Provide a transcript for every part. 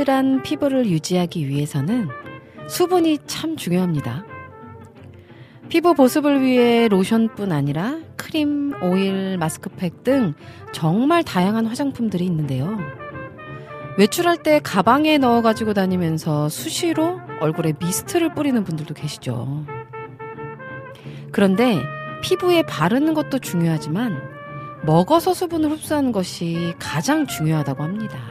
보들보들한 피부를 유지하기 위해서는 수분이 참 중요합니다. 피부 보습을 위해 로션뿐 아니라 크림, 오일, 마스크팩 등 정말 다양한 화장품들이 있는데요. 외출할 때 가방에 넣어 가지고 다니면서 수시로 얼굴에 미스트를 뿌리는 분들도 계시죠. 그런데 피부에 바르는 것도 중요하지만 먹어서 수분을 흡수하는 것이 가장 중요하다고 합니다.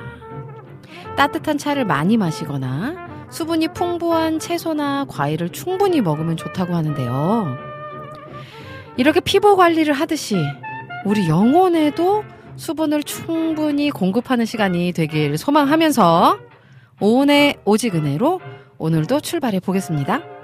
따뜻한 차를 많이 마시거나 수분이 풍부한 채소나 과일을 충분히 먹으면 좋다고 하는데요. 이렇게 피부 관리를 하듯이 우리 영혼에도 수분을 충분히 공급하는 시간이 되길 소망하면서 오은의 은혜로 오늘도 출발해 보겠습니다.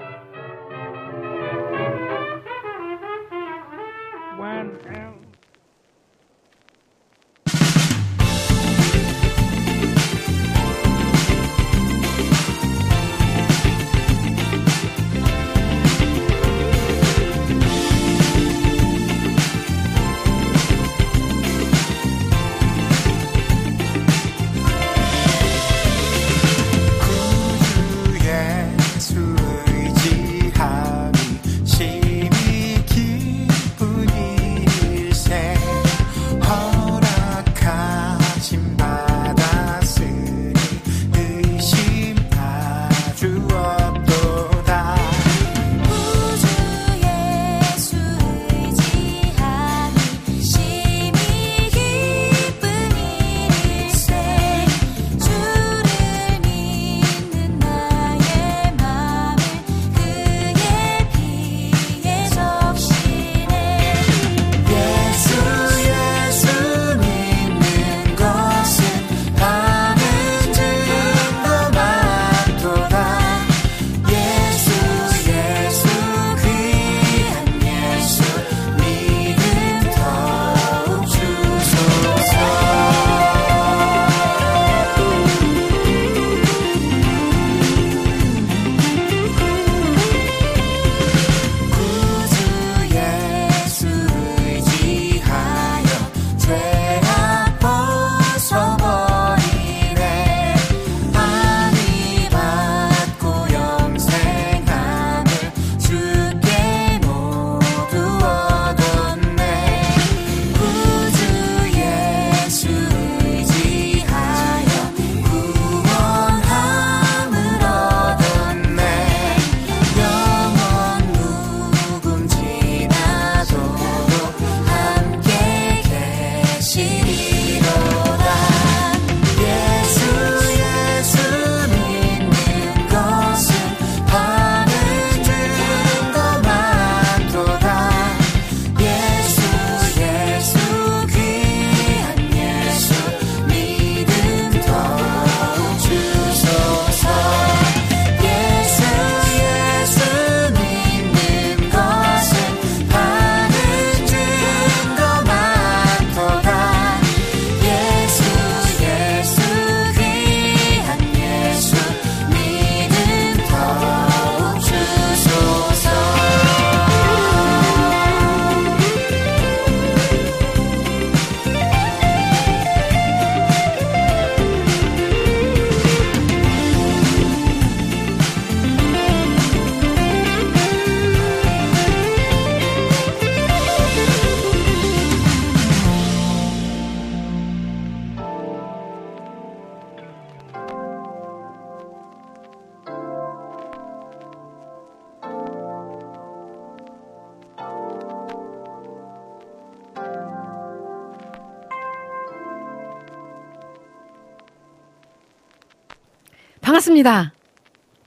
반갑습니다.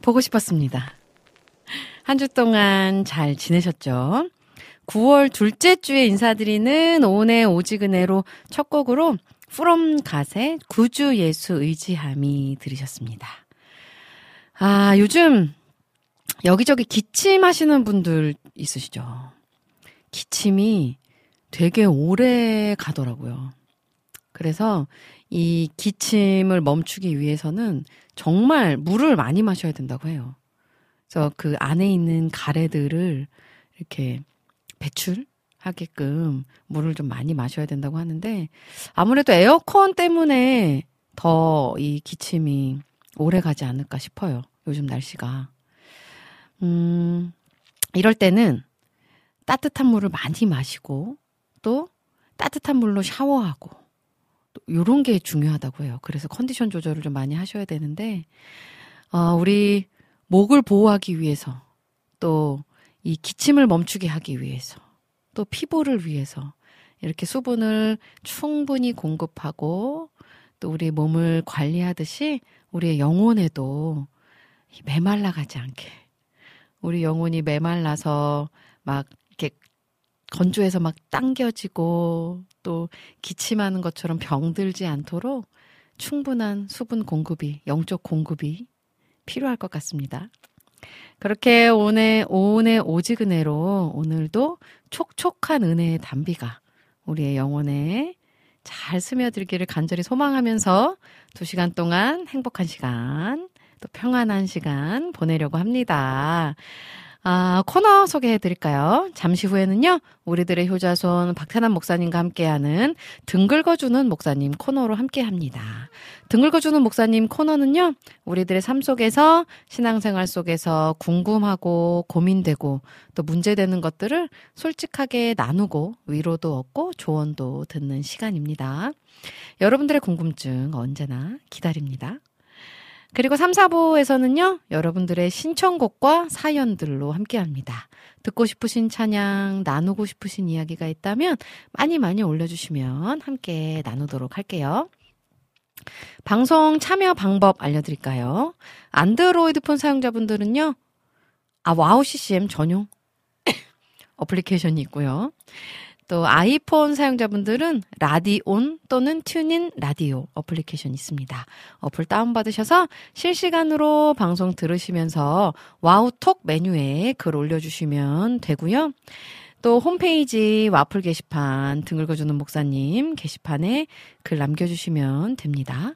보고 싶었습니다. 한 주 동안 잘 지내셨죠? 9월 둘째 주에 인사드리는 오은의 오지근해로 첫 곡으로 프롬 갓의 구주 예수 의지함이 들으셨습니다. 아, 요즘 여기저기 기침하시는 분들 있으시죠? 기침이 되게 오래 가더라고요. 그래서 이 기침을 멈추기 위해서는 정말 물을 많이 마셔야 된다고 해요. 그래서 그 안에 있는 가래들을 이렇게 배출하게끔 물을 좀 많이 마셔야 된다고 하는데 아무래도 에어컨 때문에 더 이 기침이 오래 가지 않을까 싶어요. 요즘 날씨가. 음, 이럴 때는 따뜻한 물을 많이 마시고 또 따뜻한 물로 샤워하고 요런 게 중요하다고 해요. 그래서 컨디션 조절을 좀 많이 하셔야 되는데 어, 우리 목을 보호하기 위해서 또 이 기침을 멈추게 하기 위해서 또 피부를 위해서 이렇게 수분을 충분히 공급하고 또 우리 몸을 관리하듯이 우리의 영혼에도 메말라 가지 않게 우리 영혼이 메말라서 막 이렇게 건조해서 막 당겨지고 또 기침하는 것처럼 병들지 않도록 충분한 수분 공급이, 영적 공급이 필요할 것 같습니다. 그렇게 오늘, 오늘 오지근해로 오늘도 촉촉한 은혜의 담비가 우리의 영혼에 잘 스며들기를 간절히 소망하면서 두 시간 동안 행복한 시간, 또 평안한 시간 보내려고 합니다. 아, 코너 소개해 드릴까요? 잠시 후에는요, 우리들의 효자손 박태남 목사님과 함께하는 등 긁어주는 목사님 코너로 함께 합니다. 등 긁어주는 목사님 코너는요, 우리들의 삶 속에서, 신앙생활 속에서 궁금하고 고민되고 또 문제되는 것들을 솔직하게 나누고 위로도 얻고 조언도 듣는 시간입니다. 여러분들의 궁금증 언제나 기다립니다. 그리고 3, 4부에서는요, 여러분들의 신청곡과 사연들로 함께 합니다. 듣고 싶으신 찬양, 나누고 싶으신 이야기가 있다면 많이 많이 올려주시면 함께 나누도록 할게요. 방송 참여 방법 알려드릴까요? 안드로이드 폰 사용자분들은요, 아, 와우 CCM 전용 어플리케이션이 있고요. 또 아이폰 사용자분들은 라디온 또는 TuneIn 라디오 어플리케이션 있습니다. 어플 다운받으셔서 실시간으로 방송 들으시면서 와우톡 메뉴에 글 올려주시면 되고요. 또 홈페이지 와플 게시판 등 긁어주는 목사님 게시판에 글 남겨주시면 됩니다.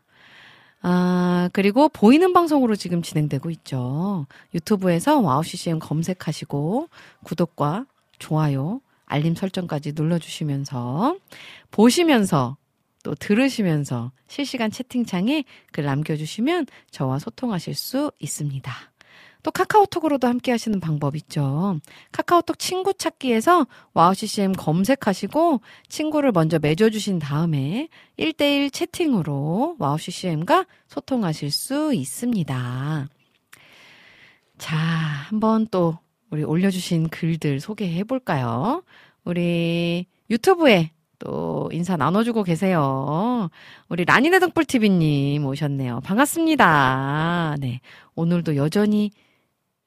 아, 그리고 보이는 방송으로 지금 진행되고 있죠. 유튜브에서 와우 CCM 검색하시고 구독과 좋아요 알림 설정까지 눌러주시면서 보시면서 또 들으시면서 실시간 채팅창에 글 남겨주시면 저와 소통하실 수 있습니다. 또 카카오톡으로도 함께 하시는 방법 있죠. 카카오톡 친구 찾기에서 와우 CCM 검색하시고 친구를 먼저 맺어주신 다음에 1대1 채팅으로 와우 CCM과 소통하실 수 있습니다. 자, 한번 또 우리 올려주신 글들 소개해 볼까요? 우리 유튜브에 또 인사 나눠주고 계세요. 우리 라니네 등불TV님 오셨네요. 반갑습니다. 네. 오늘도 여전히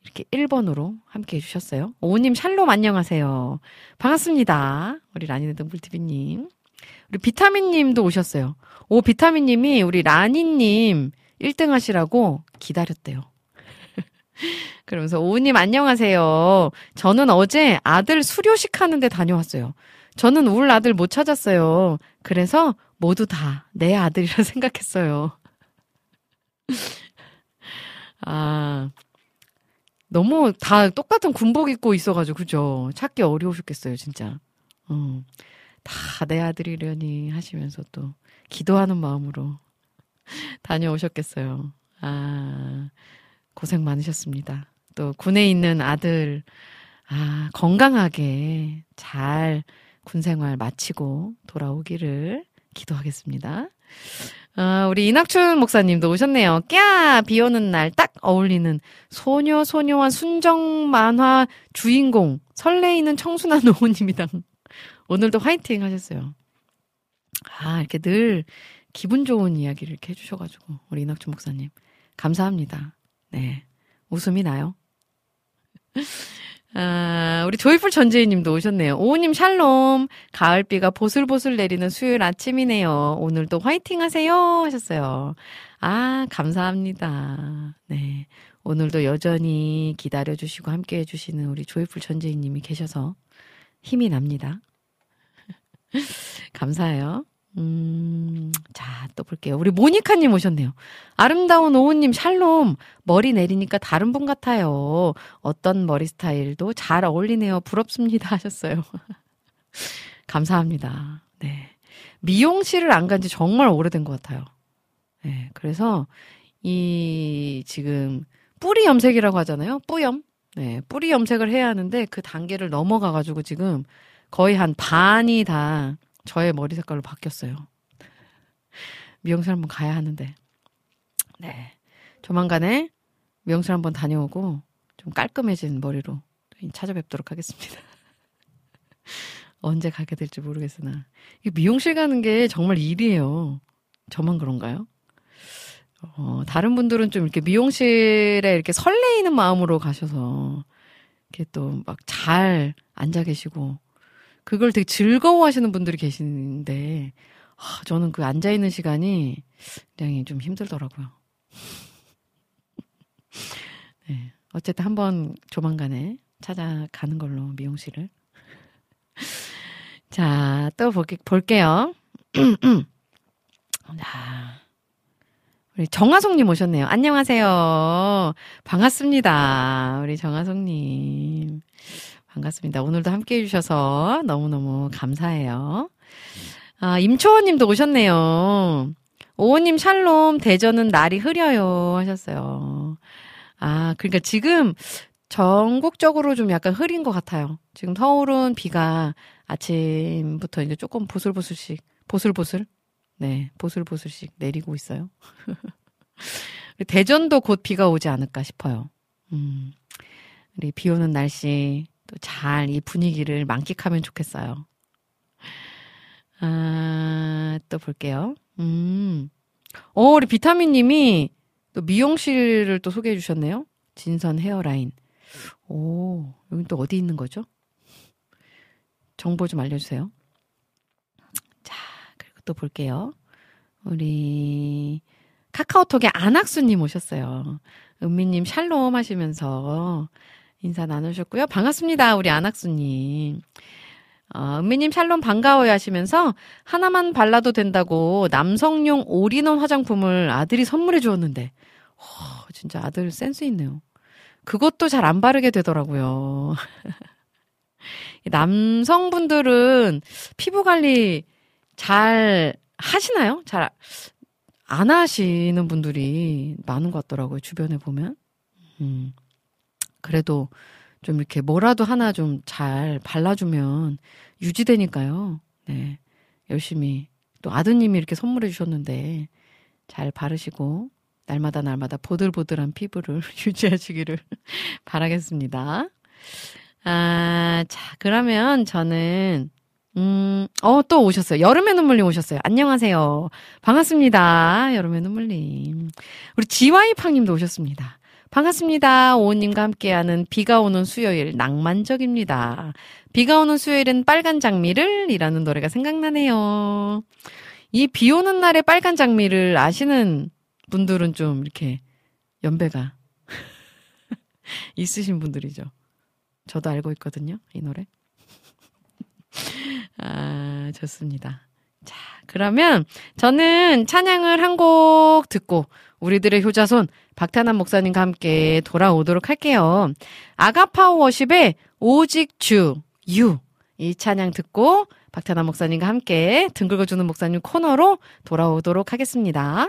이렇게 1번으로 함께 해주셨어요. 오님 샬롬 안녕하세요. 반갑습니다. 우리 라니네 등불TV님. 우리 비타민님도 오셨어요. 오, 비타민님이 우리 라니님 1등 하시라고 기다렸대요. 그러면서 오우님 안녕하세요. 저는 어제 아들 수료식 하는데 다녀왔어요. 저는 울 아들 못 찾았어요. 그래서 모두 다 내 아들이라 생각했어요. 아, 너무 다 똑같은 군복 입고 있어가지고, 그죠? 찾기 어려우셨겠어요, 진짜. 어, 다 내 아들이려니 하시면서 또 기도하는 마음으로 다녀오셨겠어요. 아, 고생 많으셨습니다. 또 군에 있는 아들 아, 건강하게 잘 군생활 마치고 돌아오기를 기도하겠습니다. 아, 우리 이낙춘 목사님도 오셨네요. 꺄! 비 오는 날 딱 어울리는 소녀, 소녀와 순정 만화 주인공, 설레이는 청순한 노호님이다. 오늘도 화이팅 하셨어요. 아, 이렇게 늘 기분 좋은 이야기를 이렇게 해주셔가지고, 우리 이낙춘 목사님. 감사합니다. 네. 웃음이 나요. 아, 우리 조이풀 전재희 님도 오셨네요. 오우님 샬롬. 가을비가 보슬보슬 내리는 수요일 아침이네요. 오늘도 화이팅 하세요. 하셨어요. 아, 감사합니다. 네. 오늘도 여전히 기다려주시고 함께 해주시는 우리 조이풀 전재희 님이 계셔서 힘이 납니다. 감사해요. 음, 자, 또 볼게요. 우리 모니카님 오셨네요. 아름다운 오우님, 샬롬. 머리 내리니까 다른 분 같아요. 어떤 머리 스타일도 잘 어울리네요. 부럽습니다. 하셨어요. 감사합니다. 네. 미용실을 안 간 지 정말 오래된 것 같아요. 네. 그래서 이 지금 뿌리 염색이라고 하잖아요. 뿌염. 네. 뿌리 염색을 해야 하는데 그 단계를 넘어가가지고 지금 거의 한 반이 다 저의 머리 색깔로 바뀌었어요. 미용실 한번 가야 하는데. 네. 조만간에 미용실 한번 다녀오고 좀 깔끔해진 머리로 찾아뵙도록 하겠습니다. 언제 가게 될지 모르겠으나. 이 미용실 가는 게 정말 일이에요. 저만 그런가요? 어, 다른 분들은 좀 이렇게 미용실에 이렇게 설레이는 마음으로 가셔서 이렇게 또 막 잘 앉아 계시고 그걸 되게 즐거워하시는 분들이 계시는데 아, 저는 그 앉아 있는 시간이 굉장히 좀 힘들더라고요. 네, 어쨌든 한번 조만간에 찾아가는 걸로 미용실을. 자, 또 볼게, 볼게요. 자, 우리 정화송님 오셨네요. 안녕하세요. 반갑습니다. 우리 정화송님. 반갑습니다. 오늘도 함께 해주셔서 너무너무 감사해요. 아, 임초원 님도 오셨네요. 오호님 샬롬, 대전은 날이 흐려요. 하셨어요. 아, 그러니까 지금 전국적으로 좀 약간 흐린 것 같아요. 지금 서울은 비가 아침부터 이제 조금 보슬보슬씩, 보슬보슬? 네, 보슬보슬씩 내리고 있어요. 대전도 곧 비가 오지 않을까 싶어요. 음, 우리 비 오는 날씨 또 잘 이 분위기를 만끽하면 좋겠어요. 아, 또 볼게요. 음. 어, 우리 비타민 님이 또 미용실을 또 소개해 주셨네요. 진선 헤어라인. 오, 여기 또 어디 있는 거죠? 정보 좀 알려주세요. 자, 그리고 또 볼게요. 우리 카카오톡에 안학수님 오셨어요. 은미님 샬롬 하시면서 인사 나누셨고요. 반갑습니다. 우리 안학수님. 어, 은미님 샬롬 반가워요 하시면서 하나만 발라도 된다고 남성용 올인원 화장품을 아들이 선물해 주었는데, 어, 진짜 아들 센스 있네요. 그것도 잘 안 바르게 되더라고요. 남성분들은 피부 관리 잘 하시나요? 잘 안 하시는 분들이 많은 것 같더라고요. 주변에 보면. 음. 그래도 좀 이렇게 뭐라도 하나 좀 잘 발라주면 유지되니까요. 네. 열심히 또 아드님이 이렇게 선물해 주셨는데 잘 바르시고 날마다 날마다 보들보들한 피부를 유지하시기를 바라겠습니다. 아, 자, 그러면 저는 음, 어, 또 오셨어요. 여름의 눈물님 오셨어요. 안녕하세요. 반갑습니다. 여름의 눈물님. 우리 지와이팡님도 오셨습니다. 반갑습니다. 오은님과 함께하는 비가 오는 수요일 낭만적입니다. 비가 오는 수요일은 빨간 장미를 이라는 노래가 생각나네요. 이 비 오는 날에 빨간 장미를 아시는 분들은 좀 이렇게 연배가 있으신 분들이죠. 저도 알고 있거든요. 이 노래. 아, 좋습니다. 자, 그러면 저는 찬양을 한 곡 듣고 우리들의 효자손 박태남 목사님과 함께 돌아오도록 할게요. 아가파워 워십의 오직 주, 유. 이 찬양 듣고 박태남 목사님과 함께 등 긁어주는 목사님 코너로 돌아오도록 하겠습니다.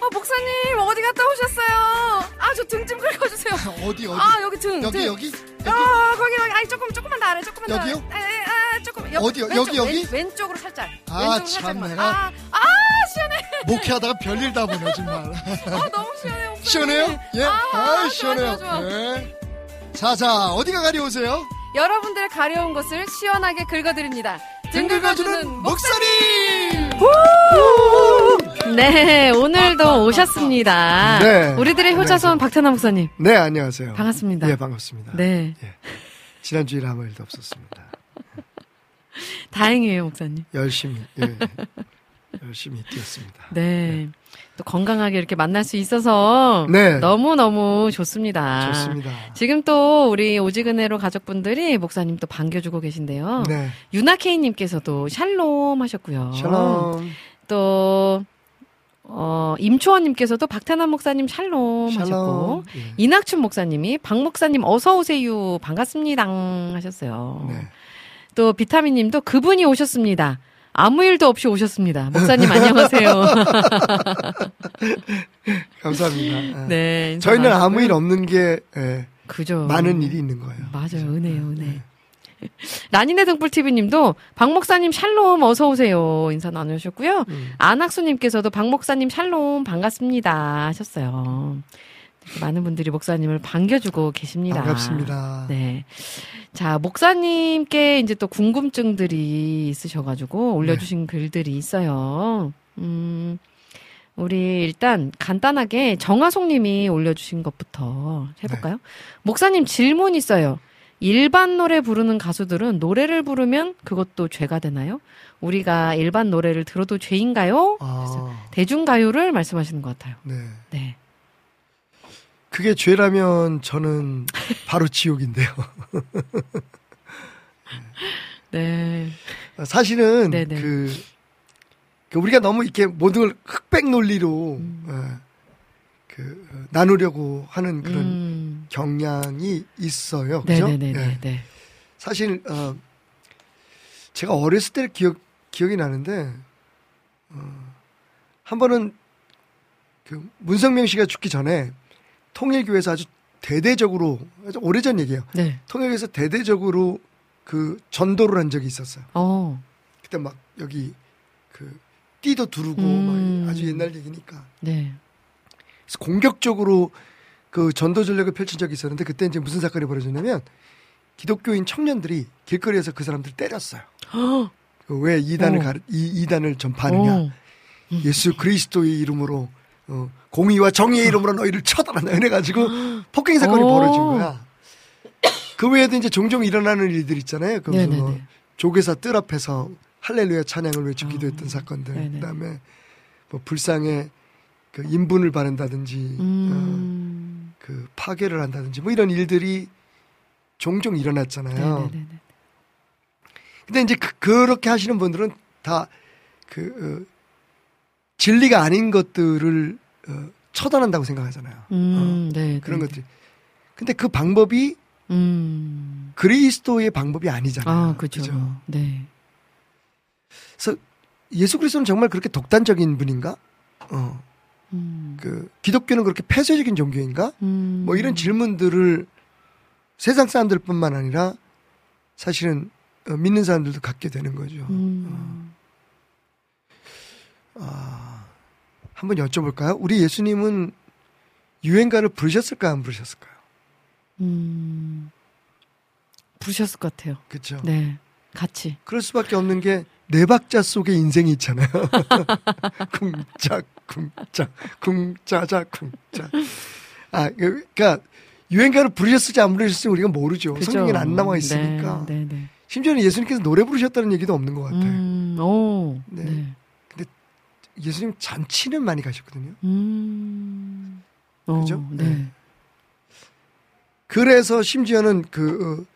아, 목사님, 어디 갔다 오셨어요? 아, 저 등 좀 긁어주세요. 어디 어디? 아, 여기 등. 여기 등. 여기 여기 아, 거기, 거기. 아니, 조금, 조금만 더 아래, 조금만 더. 여기요? 아래. 아, 조금. 옆, 어디요? 왼쪽, 여기, 여기? 왼, 왼쪽으로 살짝. 아, 왼쪽으로 참, 살짝만. 내가- 아, 아, 시원해. 목회하다가 별일 다 보네 정말. 아, 너무 시원해, 목사님. 시원해요? 예? 아, 아, 좋아, 시원해요. 좋아, 좋아. 예. 자, 자, 어디가 가려오세요? 여러분들의 가려운 곳을 시원하게 긁어드립니다. 등 긁어주는 목소리! 네, 오늘도 오셨습니다. 네. 우리들의 효자손 박태나 목사님. 네, 안녕하세요. 반갑습니다. 예, 반갑습니다. 네. 지난주일에 아무 일도 없었습니다. 다행이에요, 목사님. 열심히, 예. 열심히 뛰었습니다. 네. 또 건강하게 이렇게 만날 수 있어서 네. 너무너무 좋습니다. 좋습니다. 지금 또 우리 오지근해로 가족분들이 목사님 또 반겨주고 계신데요. 네. 유나케이님께서도 샬롬 하셨고요. 샬롬. 또, 어, 임초원님께서도 박태남 목사님 샬롬, 하셨고. 샬롬. 예. 이낙춘 목사님이 박 목사님 어서 오세요 반갑습니다 하셨어요. 네. 또 비타민 님도 그분이 오셨습니다. 아무 일도 없이 오셨습니다. 목사님 안녕하세요. 감사합니다. 예. 네. 저희는. 아무 일 없는 게 예, 그죠. 많은 일이 있는 거예요. 맞아요. 은혜요, 은혜. 라니네 등불 TV 님도 박 목사님 샬롬 어서 오세요. 인사 나누셨고요. 음. 안학수 님께서도 박 목사님 샬롬 반갑습니다 하셨어요. 많은 분들이 목사님을 반겨주고 계십니다. 반갑습니다. 네. 자, 목사님께 이제 또 궁금증들이 있으셔가지고 올려주신 글들이 있어요. 음, 우리 일단 간단하게 정하송 님이 올려주신 것부터 해볼까요? 목사님 질문 있어요. 일반 노래 부르는 가수들은 노래를 부르면 그것도 죄가 되나요? 우리가 일반 노래를 들어도 죄인가요? 아, 대중가요를 말씀하시는 것 같아요. 네. 네. 그게 죄라면 저는 바로 지옥인데요. 네. 사실은 네네. 그, 그 우리가 너무 이렇게 모든 걸 흑백 논리로 음. 어, 그 어, 나누려고 하는 그런 음. 경향이 있어요. 그죠? 네네네네. 예. 네. 사실 어, 제가 어렸을 때 기억 기억이 나는데 어, 한 번은 그 문성명 씨가 죽기 전에 통일교에서 아주 대대적으로 아주 오래전 얘기예요. 네. 통일교에서 대대적으로 그 전도를 한 적이 있었어요. 어. 그때 막 여기 그 띠도 두르고 음. 막 아주 옛날 얘기니까 네. 그래서 공격적으로 그 전도 전략을 펼친 적이 있었는데 그때 이제 무슨 사건이 벌어졌냐면 기독교인 청년들이 길거리에서 그 사람들 때렸어요. 헉! 그왜 이단을 어. 가르, 이 이단을 전파하느냐? 어. 예수 그리스도의 이름으로 어, 공의와 정의의 이름으로 너희를 처단한다. 이래가지고 폭행 사건이 오. 벌어진 거야. 그 외에도 이제 종종 일어나는 일들 있잖아요. 그 무슨 뭐. 조계사 뜰 앞에서 할렐루야 찬양을 외치고 아, 기도 했던 사건들. 네네. 그다음에 뭐 불상에 그 인분을 바른다든지 어, 음. 그 파괴를 한다든지 뭐 이런 일들이 종종 일어났잖아요. 네네네. 근데 이제 그, 렇게 하시는 분들은 다 그 진리가 아닌 것들을 어, 처단한다고 생각하잖아요. 음, 네. 어, 그런 네, 것들이. 근데 그 방법이 네. 음. 그리스도의 방법이 아니잖아요. 아, 그죠. 그죠? 네. 그래서 예수 그리스도는 정말 그렇게 독단적인 분인가? 어, 음. 그 기독교는 그렇게 폐쇄적인 종교인가? 음. 뭐 이런 질문들을 세상 사람들뿐만 아니라 사실은 어, 믿는 사람들도 갖게 되는 거죠. 음. 아, 한번 여쭤볼까요? 우리 예수님은 유행가를 부르셨을까요? 안 부르셨을까요? 음. 부르셨을 것 같아요. 그렇죠. 네. 같이. 그럴 수밖에 없는 게 네 박자 속에 인생이 있잖아요. 쿵짝 쿵짝 쿵짜자 쿵짝. 아, 그러니까 유행가를 부르셨을지 안 부르셨을지 우리가 모르죠. 그죠? 성경에는 안 남아 있으니까. 네, 네, 네. 심지어는 예수님께서 노래 부르셨다는 얘기도 없는 것 같아요. 음, 오. 네. 네. 예수님 잔치는 많이 가셨거든요. 음. 어, 그죠? 네. 네. 그래서 심지어는 그, 어,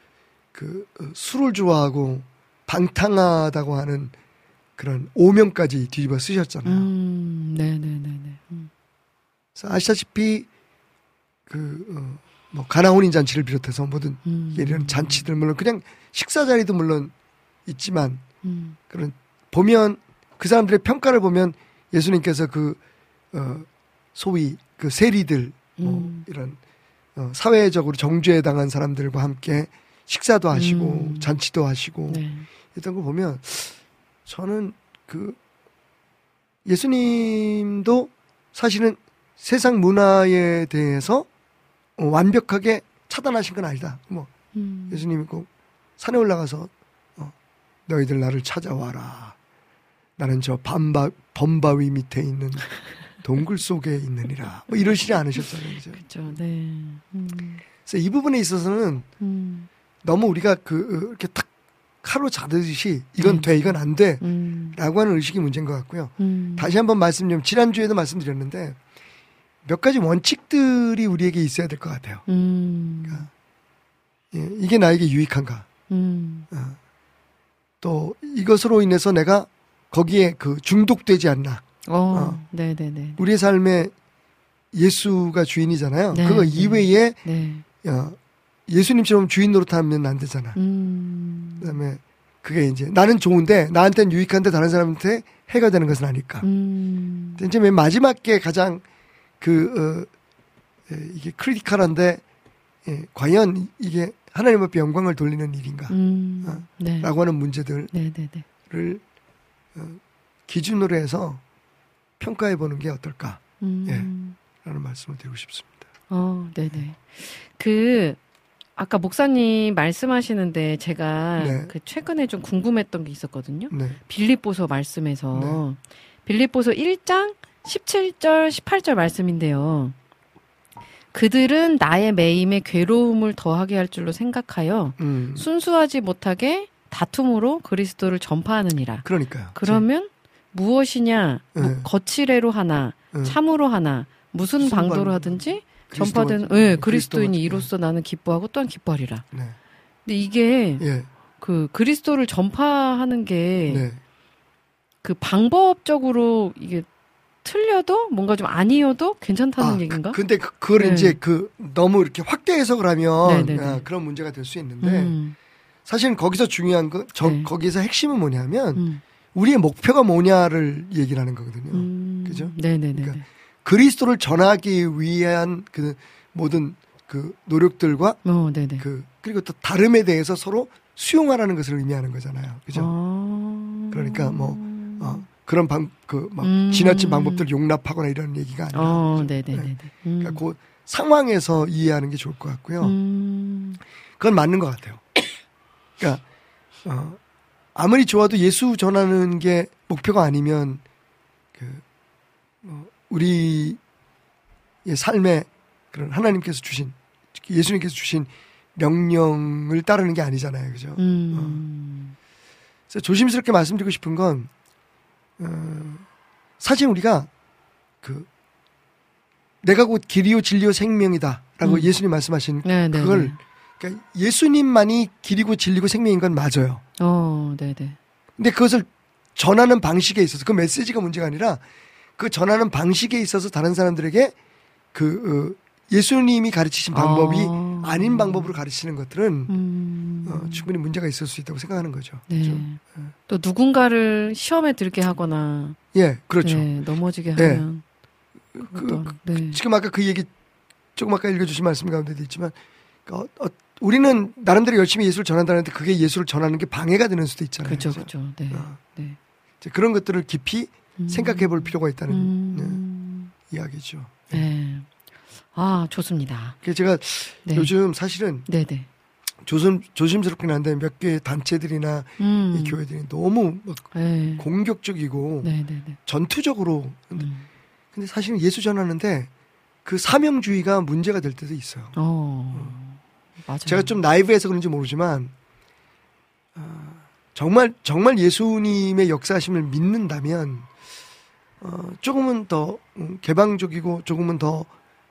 그 어, 술을 좋아하고 방탕하다고 하는 그런 오명까지 뒤집어 쓰셨잖아요. 음, 네, 네, 네, 네. 음. 그래서 아시다시피 그, 어, 뭐, 가나혼인 잔치를 비롯해서 모든 음. 이런 잔치들, 물론 그냥 식사 자리도 물론 있지만 음. 그런 보면 그 사람들의 평가를 보면 예수님께서 그, 어, 소위 그 세리들, 뭐 음. 이런 어, 사회적으로 정죄에 당한 사람들과 함께 식사도 하시고 음. 잔치도 하시고 네. 이런 걸 보면 저는 그 예수님도 사실은 세상 문화에 대해서 어, 완벽하게 차단하신 건 아니다. 뭐 음. 예수님이 꼭 산에 올라가서 어, 너희들 나를 찾아와라. 나는 저 밤바, 범바위 밑에 있는 동굴 속에 있느니라. 뭐 이러시지 않으셨잖아요. 그죠? 그렇죠. 네. 음. 그래서 이 부분에 있어서는 음. 너무 우리가 그 어, 이렇게 탁 칼로 자듯이 이건 음. 돼 이건 안 돼. 음. 라고 하는 의식이 문제인 것 같고요. 음. 다시 한번 말씀 좀 지난 주에도 말씀드렸는데 몇 가지 원칙들이 우리에게 있어야 될 것 같아요. 음. 예, 이게 나에게 유익한가? 음. 어. 또 이것으로 인해서 내가 거기에 그 중독되지 않나? 어. 어. 네, 네, 네. 우리의 삶에 예수가 주인이잖아요. 네, 그거 네. 이외에 네. 어, 예수님처럼 주인 노릇하면 안 되잖아. 음. 그다음에 그게 이제 나는 좋은데 나한테는 유익한데 다른 사람한테 해가 되는 것은 아닐까. 음. 이제 맨 마지막 게 가장 그 어, 예, 이게 크리티컬한데 예, 과연 이게 하나님 앞에 영광을 돌리는 일인가라고 음. 어. 네. 하는 문제들을 네, 네, 네. 어, 기준으로 해서 평가해 보는 게 어떨까라는 음. 말씀을 드리고 싶습니다. 어, 네네. 그, 아까 목사님 말씀하시는데 제가 네. 그 최근에 좀 궁금했던 게 있었거든요. 네, 빌립보서 말씀에서. 빌립보서 1장 17절, 18절 말씀인데요. 그들은 나의 매임에 괴로움을 더하게 할 줄로 생각하여 음, 순수하지 못하게 다툼으로 그리스도를 전파하느니라. 그러니까요. 그러면 무엇이냐, 뭐 네. 거칠애로 하나, 응. 참으로 하나, 무슨 무슨 방도로 방- 하든지 전파되는 예, 그리스도인이 이로써 나는 기뻐하고 또한 기뻐하리라. 네, 근데 이게 예, 그 그리스도를 전파하는 게그 네. 방법적으로 이게 틀려도 뭔가 좀 아니어도 괜찮다는 아, 얘기인가? 그, 근데 그, 그걸 네. 이제 그 너무 이렇게 확대 해석을 하면. 아, 그런 문제가 될 수 있는데 음, 사실은 거기서 중요한 건 저, 네. 거기서 핵심은 뭐냐면 음, 우리의 목표가 뭐냐를 얘기를 하는 거거든요. 음, 그죠? 네네네. 그러니까 그리스도를 전하기 위한 그 모든 그 노력들과 어. 그 그리고 또 다름에 대해서 서로 수용하라는 것을 의미하는 거잖아요. 그죠? 아, 그러니까 뭐, 어, 그런 방, 그, 막, 음. 지나친 방법들을 용납하거나 이런 얘기가 아니라. 어, 그죠? 네네 네. 음. 그러니까 그 상황에서 이해하는 게 좋을 것 같고요. 음, 그건 맞는 것 같아요. 그러니까, 어, 아무리 좋아도 예수 전하는 게 목표가 아니면, 그, 어, 우리의 삶에 그런 하나님께서 주신, 예수님께서 주신 명령을 따르는 게 아니잖아요. 그죠? 음, 그래서 조심스럽게 말씀드리고 싶은 건, 어, 사실 우리가 그, 내가 곧 길이요 진리요 생명이다. 라고 음. 예수님 말씀하신 네네. 그걸, 그러니까 예수님만이 길이고 진리고 생명인 건 맞아요. 어, 네 네. 근데 그것을 전하는 방식에 있어서 그 메시지가 문제가 아니라 그 전하는 방식에 있어서 다른 사람들에게 그, 어, 예수님이 가르치신 방법이 아. 아닌 방법으로 가르치는 것들은 음, 어, 충분히 문제가 있을 수 있다고 생각하는 거죠. 네. 그죠? 또 누군가를 시험에 들게 하거나 예, 그렇죠. 네, 넘어지게 네. 하면 그, 그것도 네. 지금 아까 그 얘기 조금 아까 읽어주신 말씀 가운데도 있지만 그 어, 어, 우리는 나름대로 열심히 예술을 전한다는데 그게 예술을 전하는 게 방해가 되는 수도 있잖아요. 그렇죠? 그렇죠. 네. 어. 네. 이제 그런 것들을 깊이 음. 생각해 볼 필요가 있다는 음. 이야기죠. 네. 아, 좋습니다. 제가 네. 요즘 사실은 네, 네. 조심, 조심스럽긴 한데 몇개 단체들이나 음. 이 교회들이 너무 막 네. 공격적이고 네, 네, 네. 전투적으로 음. 근데 사실은 예수 전하는데 그 사명주의가 문제가 될 때도 있어요. 어. 맞아요. 제가 좀 나이브해서 그런지 모르지만 어, 정말 정말 예수님의 역사하심을 믿는다면 어, 조금은 더 음, 개방적이고 조금은 더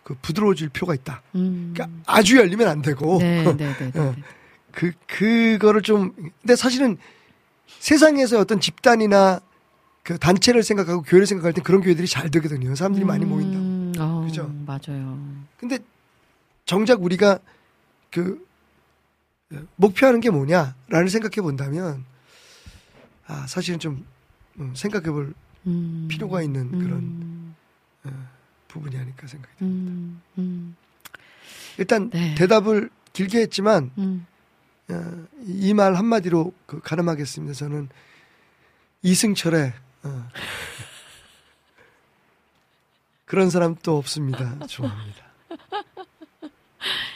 그 부드러워질 필요가 있다. 음. 그러니까 아주 열리면 안 되고 네, 네, 네. 어. 네. 그 그거를 좀 근데 사실은 세상에서 어떤 집단이나 그 단체를 생각하고 교회를 생각할 때 그런 교회들이 잘 되거든요. 사람들이 많이 모인다. 음, 어, 그죠? 맞아요. 근데 정작 우리가 그 목표하는 게 뭐냐라는 생각해 본다면 아 사실은 좀 음, 생각해 볼 음. 필요가 있는 그런 음. 부분이 아닐까 생각이 듭니다. 음. 음. 일단 네. 대답을 길게 했지만 음. 이말 한마디로 그 가름하겠습니다. 저는 이승철의 어, 그런 사람 또 없습니다. 좋아합니다.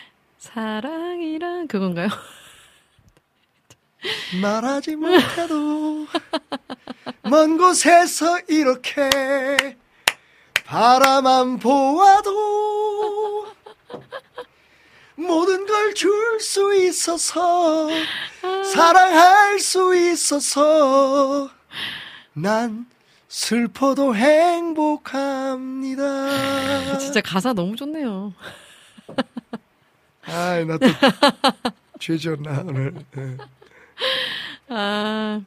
사랑이란 그건가요? 말하지 못해도 먼 곳에서 이렇게 바라만 보아도 모든 걸 줄 수 있어서 사랑할 수 있어서 난 슬퍼도 행복합니다. 진짜 가사 너무 좋네요. 아이 나또 죄졌나 오늘. 예. 아,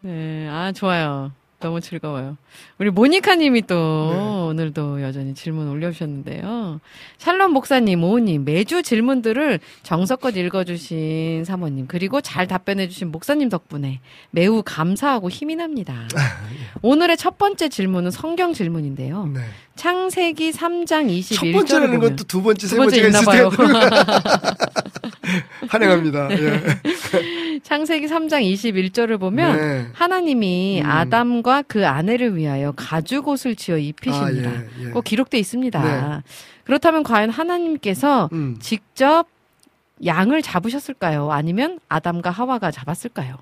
네, 아 좋아요. 너무 즐거워요. 우리 모니카 님이 또 네. 오늘도 여전히 질문 올려주셨는데요. 샬롬 목사님, 오우님, 매주 질문들을 정석껏 읽어주신 사모님, 그리고 잘 답변해주신 목사님 덕분에 매우 감사하고 힘이 납니다. 오늘의 첫 번째 질문은 성경 질문인데요. 네. 창세기 3장 21절. 첫 번째라는 것도 두 번째, 세두 번째 번째가 있나 있을 봐요. 환영합니다. 예. 창세기 3장 21절을 보면 네. 하나님이 음. 아담과 그 아내를 위하여 가죽 옷을 지어 입히십니다. 아, 예, 예. 꼭 기록돼 있습니다. 네. 그렇다면 과연 하나님께서 음. 직접 양을 잡으셨을까요? 아니면 아담과 하와가 잡았을까요?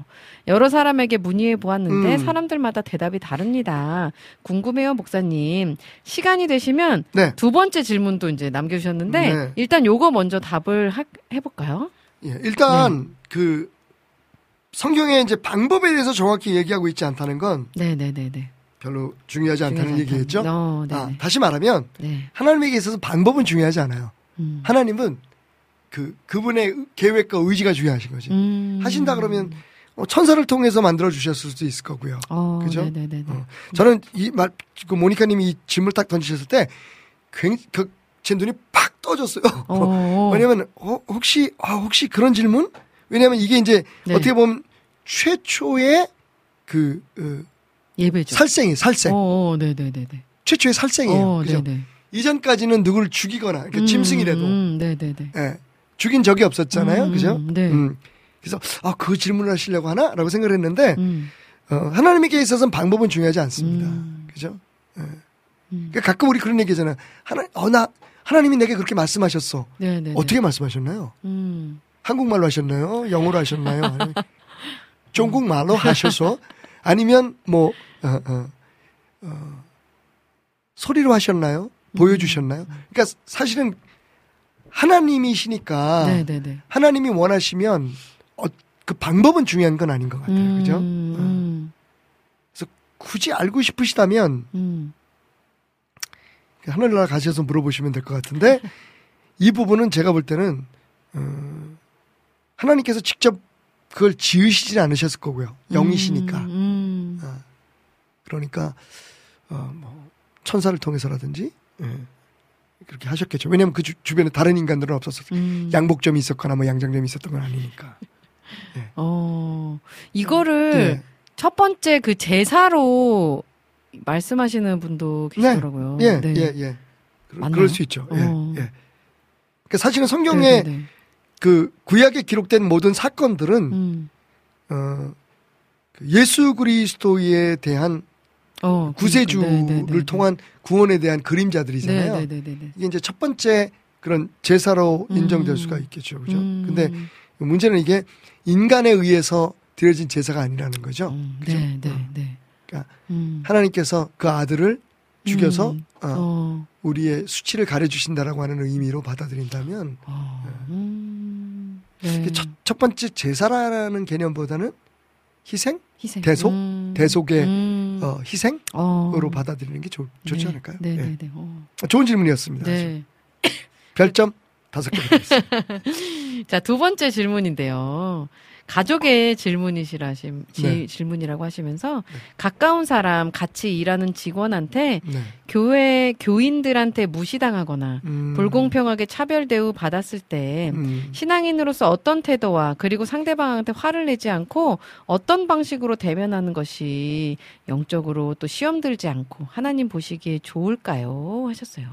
여러 사람에게 문의해 보았는데 음. 사람들마다 대답이 다릅니다. 궁금해요, 목사님. 시간이 되시면 네. 두 번째 질문도 이제 남겨주셨는데 네. 일단 요거 먼저 답을 하- 해볼까요? 예, 일단 네. 그 성경에 이제 방법에 대해서 정확히 얘기하고 있지 않다는 건 네네네네. 별로 중요하지 않다는 얘기겠죠. 어. 아, 다시 말하면 네. 하나님에게 있어서 방법은 중요하지 않아요. 음. 하나님은 그 그분의 의- 계획과 의지가 중요하신 거지. 음. 하신다 그러면 어, 천사를 통해서 만들어 주셨을 수도 있을 거고요. 어, 그죠? 네네네. 어. 저는 이 말, 그 모니카님이 이 질문을 딱 던지셨을 때, 굉, 그, 제 눈이 팍 떠졌어요. 어. 왜냐면, 어, 혹시, 아, 혹시 그런 질문? 왜냐면 이게 이제, 네. 어떻게 보면, 최초의 그, 어, 예배죠. 살생이, 살생. 어, 어, 네네 네 네. 최초의 살생이에요. 어, 그죠? 네네. 이전까지는 누굴 죽이거나, 그러니까 음, 짐승이라도, 음, 네 네 네. 예, 죽인 적이 없었잖아요. 음, 그죠? 음, 네. 음. 그래서, 아, 그 질문을 하시려고 하나? 라고 생각을 했는데, 음, 어, 하나님에게 있어서는 방법은 중요하지 않습니다. 음. 그죠? 예. 음. 그러니까 가끔 우리 그런 얘기 하잖아요. 하나, 어, 나, 하나님이 내게 그렇게 말씀하셨어. 네네네. 어떻게 말씀하셨나요? 음, 한국말로 하셨나요? 영어로 하셨나요? 중국말로 하셔서? 아니면 뭐, 어, 어, 어, 소리로 하셨나요? 보여주셨나요? 그러니까 사실은 하나님이시니까 네네네. 하나님이 원하시면 어, 그 방법은 중요한 건 아닌 것 같아요. 음, 그죠? 어. 음, 굳이 알고 싶으시다면 음. 하늘나라 가셔서 물어보시면 될 것 같은데 이 부분은 제가 볼 때는 어, 하나님께서 직접 그걸 지으시진 않으셨을 거고요. 영이시니까. 음, 어, 그러니까 어, 뭐 천사를 통해서라든지 예, 그렇게 하셨겠죠. 왜냐하면 그 주, 주변에 다른 인간들은 없었어요. 음. 양복점이 있었거나 뭐 양장점이 있었던 건 아니니까. 어, 이거를 예. 첫 번째 그 제사로 말씀하시는 분도 계시더라고요. 예, 예, 예. 그럴, 맞나요? 그럴 수 있죠. 예, 어. 예. 그러니까 사실은 성경에 네네네. 그 구약에 기록된 모든 사건들은 음. 어, 그 예수 그리스도에 대한 어, 구세주를. 네, 네, 네, 통한 구원에 대한 네, 그림자들이잖아요. 네, 네, 네, 네. 이게 이제 첫 번째 그런 제사로 음. 인정될 수가 있겠죠. 그죠? 음. 근데 문제는 이게 인간에 의해서 드려진 제사가 아니라는 거죠. 음, 그죠? 네, 네, 어. 네. 그러니까 음. 하나님께서 그 아들을 죽여서 음. 어, 어. 우리의 수치를 가려주신다라고 하는 의미로 받아들인다면 어. 음. 네. 첫, 첫 번째 제사라는 개념보다는 희생, 희생. 대속? 음. 대속의 음. 어, 희생으로 어. 받아들이는 게 좋, 좋지 네. 않을까요? 네, 예. 네, 네. 어. 좋은 질문이었습니다. 네. 별점 다섯 개 드리겠습니다. 자, 두 번째 질문인데요. 가족의 질문이시라 하심, 지- 네. 질문이라고 하시면서 가까운 사람, 같이 일하는 직원한테 네. 교회 교인들한테 무시당하거나 음, 불공평하게 차별 대우 받았을 때 음, 신앙인으로서 어떤 태도와 그리고 상대방한테 화를 내지 않고 어떤 방식으로 대면하는 것이 영적으로 또 시험 들지 않고 하나님 보시기에 좋을까요? 하셨어요.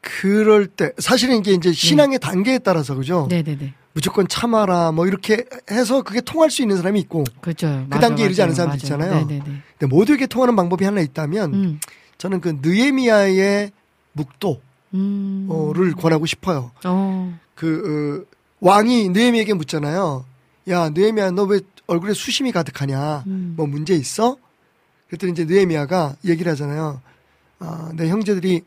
그럴 때 사실은 이게 이제 신앙의 단계에 따라서 그죠? 네네네. 무조건 참아라 뭐 이렇게 해서 그게 통할 수 있는 사람이 있고 그죠. 그 단계에 이르지 않은 사람도 있잖아요. 네네네. 근데 모두에게 통하는 방법이 하나 있다면 음. 저는 그 느에미아의 묵도를 음. 권하고 싶어요. 어. 그 어, 왕이 느에미에게 묻잖아요. 야 느에미야 너 왜 얼굴에 수심이 가득하냐? 음. 뭐 문제 있어? 그랬더니 이제 느에미아가 얘기를 하잖아요. 아, 내 형제들이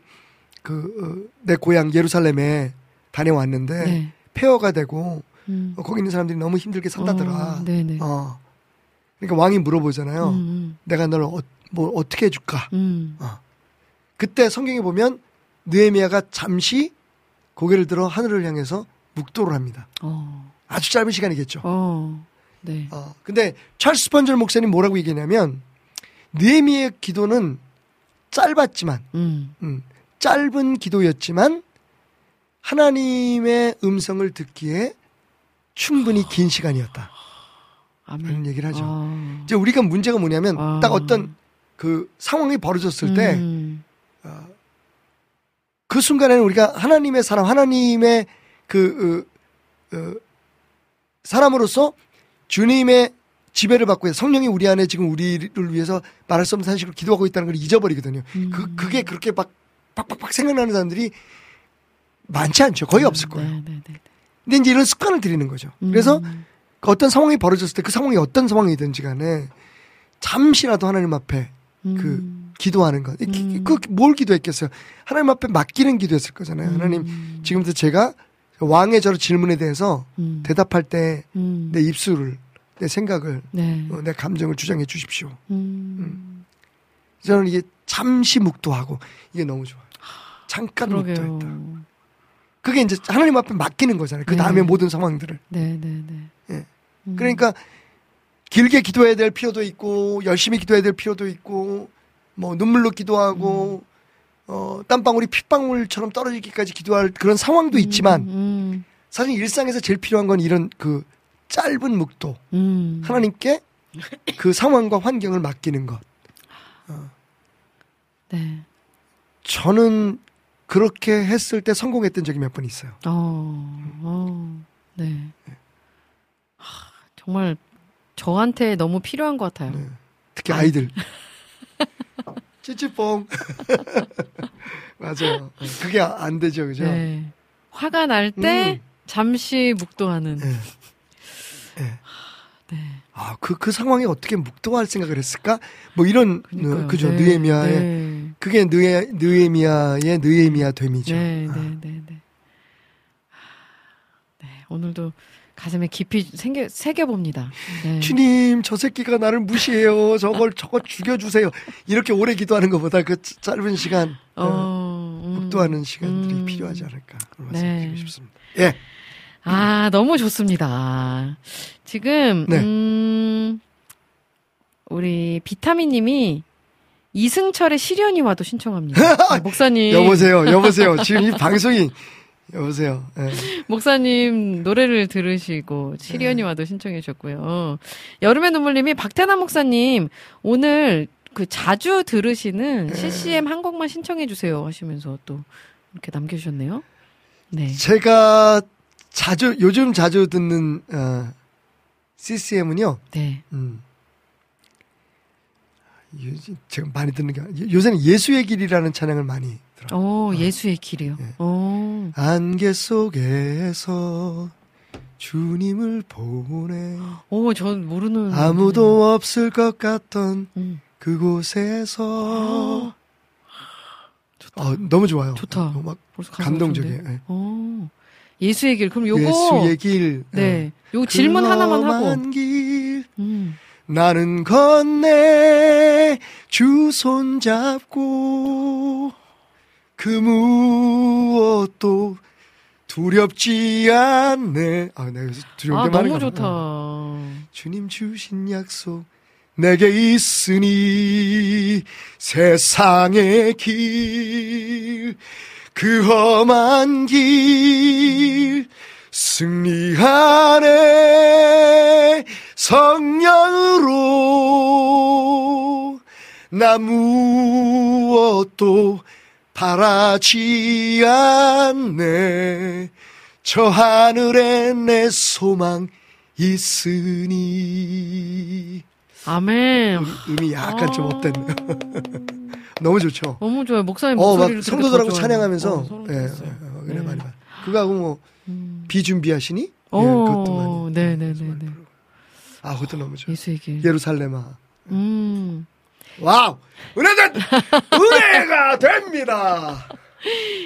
그 내 고향 예루살렘에 다녀왔는데 네. 폐허가 되고 음. 어, 거기 있는 사람들이 너무 힘들게 산다더라. 어, 네네. 어. 그러니까 왕이 물어보잖아요. 음, 내가 널 어, 뭐 어떻게 해줄까? 음. 어. 그때 성경에 보면 느에미아가 잠시 고개를 들어 하늘을 향해서 묵도를 합니다. 어. 아주 짧은 시간이겠죠. 어. 네. 어, 근데 찰스 펀절 목사님 뭐라고 얘기냐면 느에미의 기도는 짧았지만 음. 음, 짧은 기도였지만 하나님의 음성을 듣기에 충분히 긴 시간이었다. 아멘. 라는 얘기를 하죠. 어. 이제 우리가 문제가 뭐냐면 아. 딱 어떤 그 상황이 벌어졌을 때그 음. 순간에는 우리가 하나님의 사람, 하나님의 그 어, 어, 사람으로서 주님의 지배를 받고 성령이 우리 안에 지금 우리를 위해서 말할 수 없는 산식으로 기도하고 있다는 걸 잊어버리거든요. 음. 그 그게 그렇게 막 팍팍팍 생각나는 사람들이 많지 않죠. 거의 없을 거예요. 네, 네, 네. 근데 이제 이런 습관을 들이는 거죠. 음. 그래서 그 어떤 상황이 벌어졌을 때 그 상황이 어떤 상황이든지 간에 잠시라도 하나님 앞에 그 음. 기도하는 것. 음. 그뭘 기도했겠어요? 하나님 앞에 맡기는 기도했을 거잖아요. 하나님 음. 지금부터 제가 왕의 저런 질문에 대해서 음. 대답할 때내 음. 입술을 내 생각을 네. 어, 내 감정을 주장해 주십시오. 음. 저는 이게 잠시 묵도하고 이게 너무 좋아요. 잠깐 묵도했다. 그게 이제 하나님 앞에 맡기는 거잖아요. 그 다음에 네. 모든 상황들을. 네, 네, 네. 예. 음. 그러니까 길게 기도해야 될 필요도 있고 열심히 기도해야 될 필요도 있고 뭐 눈물로 기도하고 음. 어 땀방울이 핏방울처럼 떨어지기까지 기도할 그런 상황도 있지만 음. 사실 일상에서 제일 필요한 건 이런 그 짧은 묵도 음. 하나님께 그 상황과 환경을 맡기는 것 네. 저는 그렇게 했을 때 성공했던 적이 몇 번 있어요. 어, 어, 네. 하, 정말 저한테 너무 필요한 것 같아요. 네. 특히 아이들. 찌찌뽕. 맞아요. 그게 안 되죠, 그죠? 네. 화가 날때 음. 잠시 묵도하는. 네. 네. 네. 아, 그, 그 상황에 어떻게 묵도할 생각을 했을까? 뭐 이런, 그러니까요. 어, 그죠. 네, 느에미아의, 네. 그게 느에, 느에미아의 느에미아 됨이죠. 네, 아. 네, 네, 네. 하, 네, 오늘도 가슴에 깊이 새겨, 새겨봅니다. 네. 주님, 저 새끼가 나를 무시해요. 저걸, 저거 죽여주세요. 이렇게 오래 기도하는 것보다 그 짜- 짧은 시간, 어, 어, 음. 묵도하는 시간들이 음. 필요하지 않을까. 그런 네. 말씀 드리고 싶습니다. 예. 아, 너무 좋습니다. 지금, 네. 음, 우리 비타민 님이 이승철의 시련이 와도 신청합니다. 네, 목사님. 여보세요, 여보세요. 지금 이 방송이, 여보세요. 예. 목사님 노래를 들으시고 시련이 네. 와도 신청해 주셨고요. 여름의 눈물님이 박태남 목사님 오늘 그 자주 들으시는 네. CCM 한 곡만 신청해 주세요 하시면서 또 이렇게 남겨주셨네요. 네. 제가 자주 요즘 자주 듣는 어, CCM은요. 네. 음. 제가 많이 듣는 게 요새는 예수의 길이라는 찬양을 많이 들어요. 오, 예수의 길이요. 예. 오. 안개 속에서 주님을 보내 오, 전 모르는. 아무도 없을 것 같던 음. 그곳에서 좋다. 어, 너무 좋아요. 좋다. 어, 막 감동적이에요. 오. 예수의 길. 그럼 요거. 예수의 길. 네. 예. 요거 질문 하나만 하고. 길 음. 나는 건네 주 손 잡고 그 무엇도 두렵지 않네. 아, 내가 여기서 두려운 아, 게 많은가 너무 봐. 좋다. 주님 주신 약속 내게 있으니 세상의 길, 그 험한 길, 승리하네 성령으로. 나 무엇도 바라지 않네. 저 하늘에 내 소망 있으니 아멘. 음이 약간 좀 아. 업됐네요. 너무 좋죠. 너무 좋아요. 목사님 어, 막 성도들하고. 찬양하면서 어, 예, 예. 어, 그래 네. 많이 봐. 그거하고 뭐 음. 비준비하시니? 예, 오, 그것도 많이. 네 네 네 네. 아, 그것도 너무 좋아. 예수의 길. 예루살렘아. 음. 와우! 은혜된 은혜가 됩니다.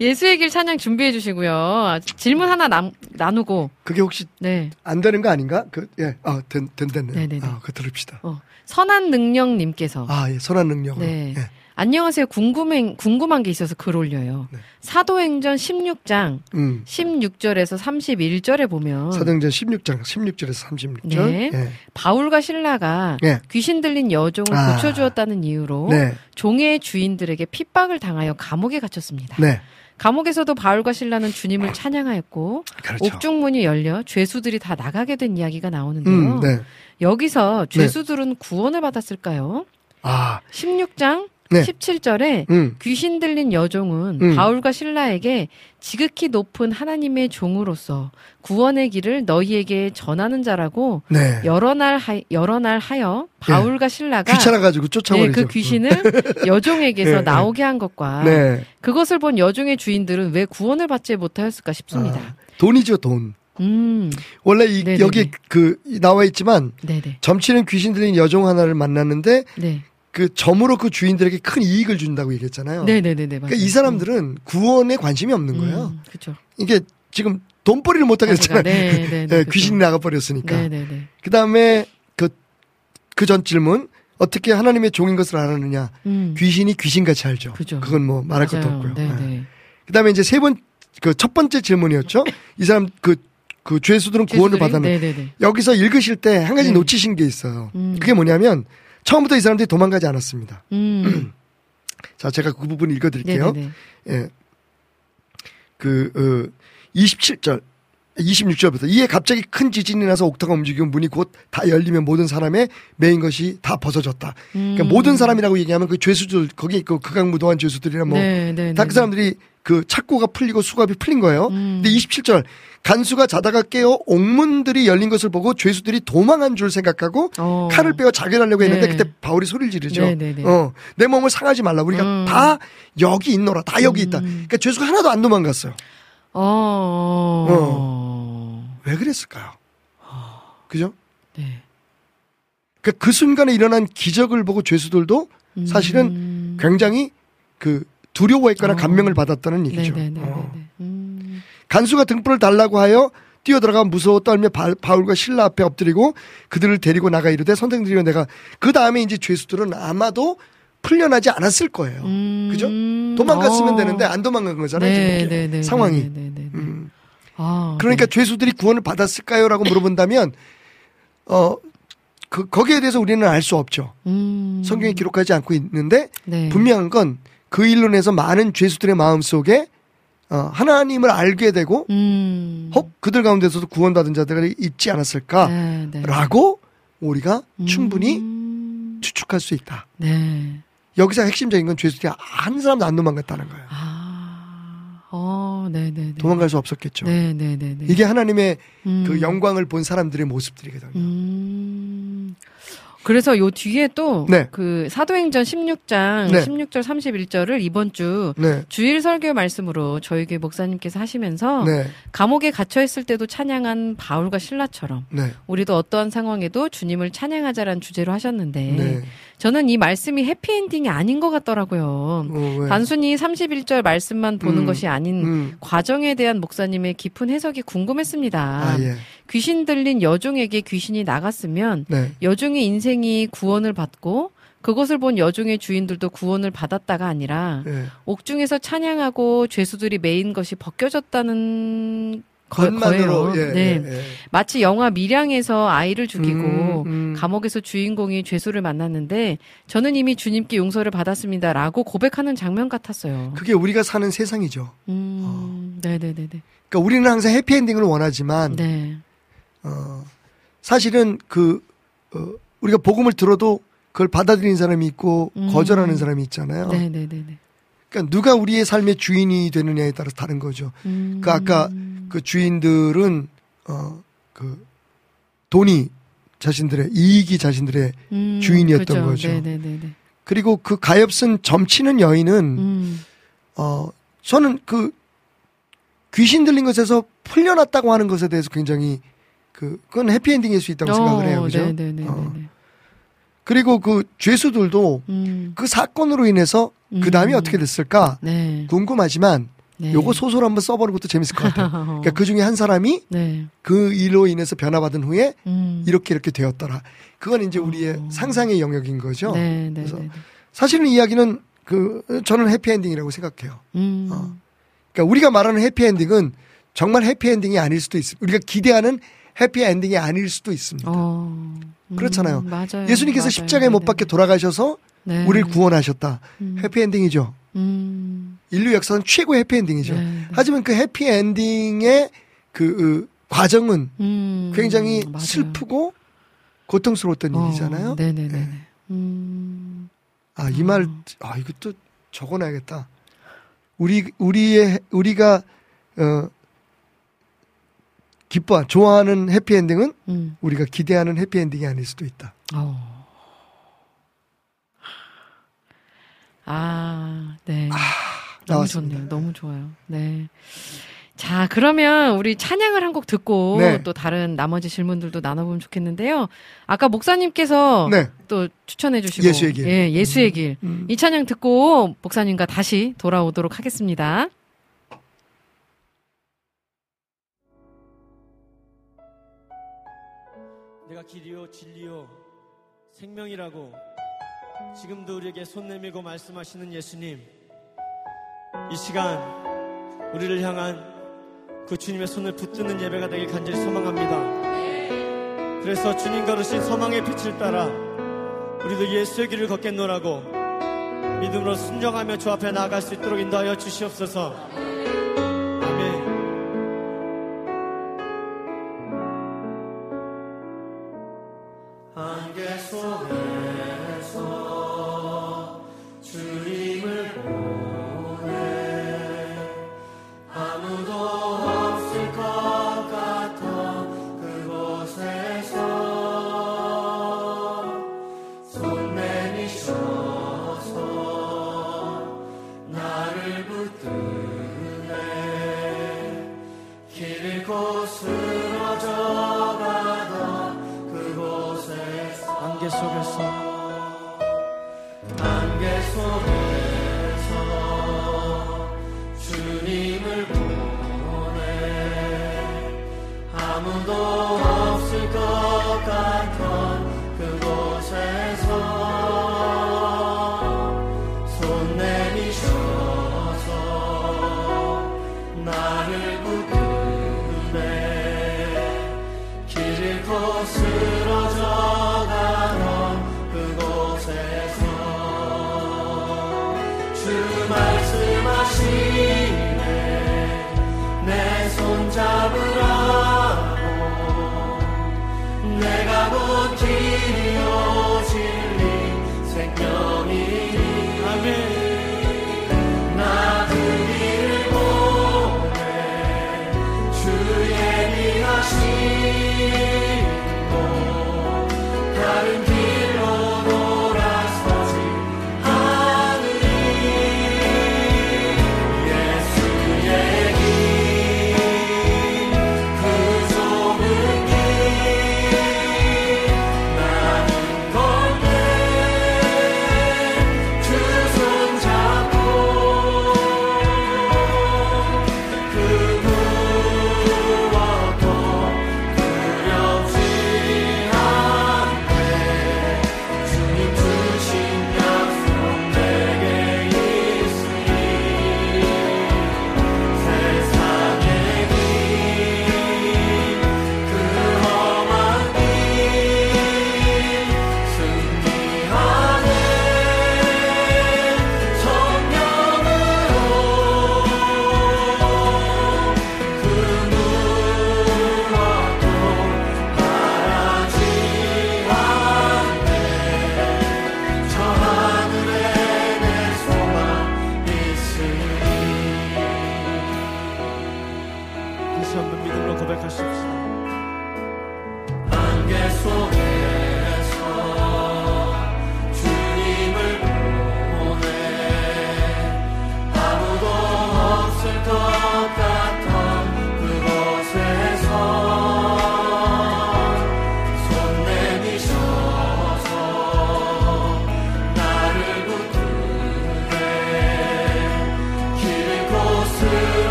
예수의 길 찬양 준비해 주시고요. 아, 질문 하나 남, 나누고. 그게 혹시 네. 안 되는 거 아닌가? 그 예, 아, 된, 된다네. 네네네. 아, 그거 들읍시다. 어. 선한 능력님께서. 아, 예, 선한 능력으로. 네. 예. 안녕하세요. 궁금한, 궁금한 게 있어서 글 올려요. 네. 사도행전 16장 음. 16절에서 31절에 보면 사도행전 16장 16절에서 36절. 어. 네. 예. 바울과 신라가 예. 귀신 들린 여종을 아. 고쳐주었다는 이유로 네. 종의 주인들에게 핍박을 당하여 감옥에 갇혔습니다. 네. 감옥에서도 바울과 신라는 주님을 찬양하였고 그렇죠. 옥중문이 열려 죄수들이 다 나가게 된 이야기가 나오는데요. 음, 네. 여기서 죄수들은 구원을 받았을까요? 아, 16장 네. 17절에 음. 귀신 들린 여종은 음. 바울과 신라에게 지극히 높은 하나님의 종으로서 구원의 길을 너희에게 전하는 자라고 네. 여러 날 하, 여러 날 하여 바울과 신라가 귀찮아 가지고 네, 쫓아버리죠. 그 귀신을 여종에게서 네, 네. 나오게 한 것과 네. 그것을 본 여종의 주인들은 왜 구원을 받지 못하였을까 싶습니다. 아, 돈이죠, 돈. 음, 원래 이, 네네네. 여기 그 나와 있지만 네네, 점치는 귀신 들린 여종 하나를 만났는데 네, 그 점으로 그 주인들에게 큰 이익을 준다고 얘기했잖아요. 네네네네. 그러니까 이 사람들은 구원에 관심이 없는 거예요. 그렇죠. 이게 지금 돈벌이를 못 하겠잖아요. 네, 네, 네, 예, 귀신이 나가 버렸으니까. 네네네. 그 다음에 그 그 전 질문 어떻게 하나님의 종인 것을 알았느냐? 음, 귀신이 귀신같이 알죠. 그죠. 건뭐 말할 것도 맞아요. 없고요. 네네. 예. 그다음에 이제 세 번 그 첫 번째 질문이었죠. 이 사람 그 그 죄수들은 구원을 죄수들이? 받았는 네네네. 여기서 읽으실 때 한 가지 네. 놓치신 게 있어요. 음. 그게 뭐냐면 처음부터 이 사람들이 도망가지 않았습니다. 음, 자, 제가 그 부분 읽어드릴게요. 네네네. 예. 그, 어, 27절, 26절부터. 이에 갑자기 큰 지진이 나서 옥터가 움직이고 문이 곧 다 열리면 모든 사람의 매인 것이 다 벗어졌다. 그러니까 음. 모든 사람이라고 얘기하면 그 죄수들, 거기 그 극악무도한 죄수들이나 뭐, 네네네. 다 그 사람들이 그 착고가 풀리고 수갑이 풀린 거예요. 음. 근데 27절, 간수가 자다가 깨어 옥문들이 열린 것을 보고 죄수들이 도망한 줄 생각하고 어. 칼을 빼어 자결하려고 했는데 네. 그때 바울이 소리를 지르죠. 네네네. 어, 내 몸을 상하지 말라. 우리가 음. 다 여기 있노라. 다 여기 있다. 음. 그러니까 죄수가 하나도 안 도망갔어요. 어. 어. 왜 그랬을까요? 그죠? 네. 그러니까 그 순간에 일어난 기적을 보고 죄수들도 사실은 음. 굉장히 그 두려워했거나 어. 감명을 받았다는 얘기죠. 네네네네. 어. 음. 간수가 등불을 달라고 하여 뛰어들어가 무서워 떨며 바, 바울과 신라 앞에 엎드리고 그들을 데리고 나가 이르되 선생들이여 내가 그 다음에 이제 죄수들은 아마도 풀려나지 않았을 거예요. 음. 그죠? 도망갔으면 어. 되는데 안 도망간 거잖아요. 지금 이게. 네네 네. 상황이. 네네네. 음. 아, 그러니까 네. 죄수들이 구원을 받았을까요라고 물어본다면 어 그, 거기에 대해서 우리는 알 수 없죠. 음. 성경에 기록하지 않고 있는데 네. 분명한 건그 인해서 많은 죄수들의 마음 속에 어, 하나님을 알게 되고 음. 혹 그들 가운데서도 구원받은 자들이 있지 않았을까라고 네, 네. 우리가 충분히 음. 추측할 수 있다. 네. 여기서 핵심적인 건 죄수들이 한 사람도 안 도망갔다는 거예요. 아. 어, 네네네. 도망갈 수 없었겠죠. 네네네네. 이게 하나님의 음. 그 영광을 본 사람들의 모습들이거든요. 음. 그래서 요 뒤에 또 네. 그 사도행전 16장 네. 16절 31절을 이번 주 네. 주일 설교 말씀으로 저희 교회 목사님께서 하시면서 네. 감옥에 갇혀 있을 때도 찬양한 바울과 신라처럼 네. 우리도 어떠한 상황에도 주님을 찬양하자라는 주제로 하셨는데 네. 저는 이 말씀이 해피엔딩이 아닌 것 같더라고요. 어, 왜? 단순히 31절 말씀만 보는 음. 것이 아닌 음. 과정에 대한 목사님의 깊은 해석이 궁금했습니다. 아, 예. 귀신 들린 여종에게 귀신이 나갔으면 네. 여종의 인생이 구원을 받고 그것을 본 여종의 주인들도 구원을 받았다가 아니라 예. 옥중에서 찬양하고 죄수들이 메인 것이 벗겨졌다는 거, 것만으로. 예, 네. 예, 예. 마치 영화 미량에서 아이를 죽이고 음, 음. 감옥에서 주인공이 죄수를 만났는데 저는 이미 주님께 용서를 받았습니다라고 고백하는 장면 같았어요. 그게 우리가 사는 세상이죠. 음, 네네네네. 그러니까 우리는 항상 해피엔딩을 원하지만 네. 어, 사실은 그 어, 우리가 복음을 들어도 그걸 받아들이는 사람이 있고 음. 거절하는 사람이 있잖아요. 네네네네. 그러니까 누가 우리의 삶의 주인이 되느냐에 따라서 다른 거죠. 음. 그 아까 그 주인들은 어 그 돈이 자신들의 이익이 자신들의 음, 주인이었던 그죠. 거죠. 네네네네. 그리고 그 가엾은 점치는 여인은 음. 어 저는 그 귀신 들린 것에서 풀려났다고 하는 것에 대해서 굉장히 그 그건 해피엔딩일 수 있다고 생각을 해요. 그죠? 네네네네. 어. 그리고 그 죄수들도 음. 그 사건으로 인해서 그 다음이 음. 어떻게 됐을까 네. 궁금하지만 네. 요거 소설 한번 써보는 것도 재밌을 것 같아요. 그러니까 그 중에 한 사람이 네. 그 일로 인해서 변화받은 후에 음. 이렇게 이렇게 되었더라. 그건 이제 우리의 어. 상상의 영역인 거죠. 네, 네, 그래서 네. 네. 사실은 이야기는 그 저는 해피엔딩이라고 생각해요. 음. 어. 그러니까 우리가 말하는 해피엔딩은 정말 해피엔딩이 아닐 수도 있습니다. 우리가 기대하는 해피 엔딩이 아닐 수도 있습니다. 어. 음, 그렇잖아요. 맞아요. 예수님께서 맞아요. 십자가에 못 네네. 박혀 돌아가셔서 네. 우리를 구원하셨다. 음. 해피 엔딩이죠. 음. 인류 역사는 최고의 해피 엔딩이죠. 네, 네. 하지만 그 해피 엔딩의 그 어, 과정은 음. 굉장히 맞아요. 슬프고 고통스러웠던 어, 일이잖아요. 네네네. 네. 음. 아, 이 말, 아, 이것도 적어놔야겠다. 우리, 우리의, 우리가, 어, 기뻐, 좋아하는 해피엔딩은 음. 우리가 기대하는 해피엔딩이 아닐 수도 있다. 어. 아, 네. 너무 나왔습니다. 좋네요. 너무 좋아요. 네. 자, 그러면 우리 찬양을 한 곡 듣고 네. 또 다른 나머지 질문들도 나눠보면 좋겠는데요. 아까 목사님께서 네. 또 추천해 주시고 예수의 길. 예, 예수의 길. 음. 이 찬양 듣고 목사님과 다시 돌아오도록 하겠습니다. 내가 길이요 진리요 생명이라고 지금도 우리에게 손 내밀고 말씀하시는 예수님 이 시간 우리를 향한 그 주님의 손을 붙드는 예배가 되길 간절히 소망합니다. 그래서 주님 걸으신 소망의 빛을 따라 우리도 예수의 길을 걷겠노라고 믿음으로 순종하며 주 앞에 나아갈 수 있도록 인도하여 주시옵소서 안개 속에서. 안개 속에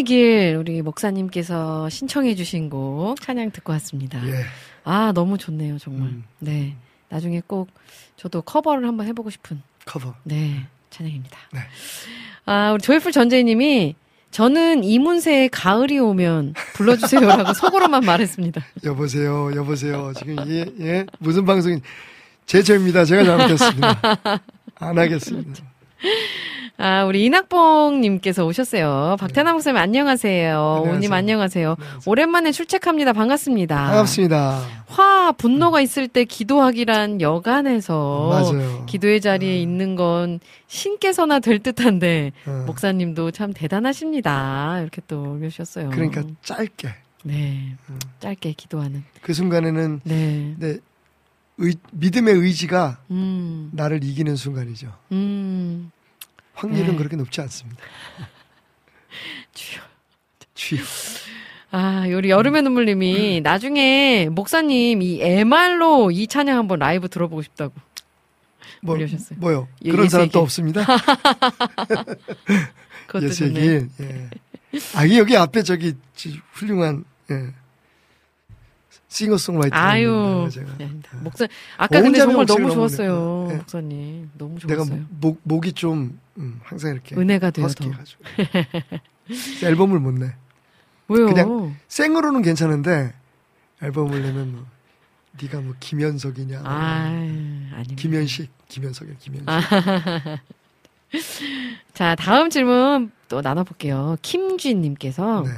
예수의 길 우리 목사님께서 신청해 주신 곡 찬양 듣고 왔습니다. 예. 아, 너무 좋네요, 정말. 음. 네. 나중에 꼭 저도 커버를 한번 해 보고 싶은 커버. 네, 찬양입니다. 네. 아, 우리 조이풀 전재희 님이 저는 이문세의 가을이 오면 불러주세요라고 속으로만 말했습니다. 여보세요, 여보세요. 지금 예, 예. 무슨 방송인 제 죄입니다. 제가 잘못했습니다. 안 하겠습니다. 아, 우리 이낙봉님께서 오셨어요. 박태남 목사님 안녕하세요. 오님 안녕하세요. 오랜만에 출첵합니다. 반갑습니다. 반갑습니다. 화, 분노가 있을 때 기도하기란 여간에서 맞아요. 기도의 자리에 있는 건 신께서나 될 듯한데 어. 목사님도 참 대단하십니다. 이렇게 또 올려주셨어요. 그러니까 짧게 네, 음. 짧게 기도하는. 그 순간에는 네, 내 의- 믿음의 의지가 음, 나를 이기는 순간이죠. 음, 확률은 네. 그렇게 높지 않습니다. 주여. 주여. 아, 우리 여름의 눈물님이 음. 나중에 목사님 이 MR로 이 찬양 한번 라이브 들어보고 싶다고. 뭐, 올려주셨어요. 뭐요? 예, 그런 사람 또 길. 없습니다. 예수의. 길. 예. 아, 여기 앞에 저기 지- 훌륭한 예. 싱어송라이터. 아유, 제가. 예, 목사 아까 근데 정말 너무 좋았어요. 예. 목사님. 너무 내가 좋았어요. 목 목이 좀 음, 항상 이렇게 은혜가 돼요, 앨범을 못 내. 왜요? 그냥 생으로는 괜찮은데 앨범을 내면 뭐 네가 뭐 김현석이냐, 뭐 아, 아니. 김현식, 김현석이야, 김현식. 아. 자, 다음 질문 또 나눠 볼게요. 김쥐님께서 네.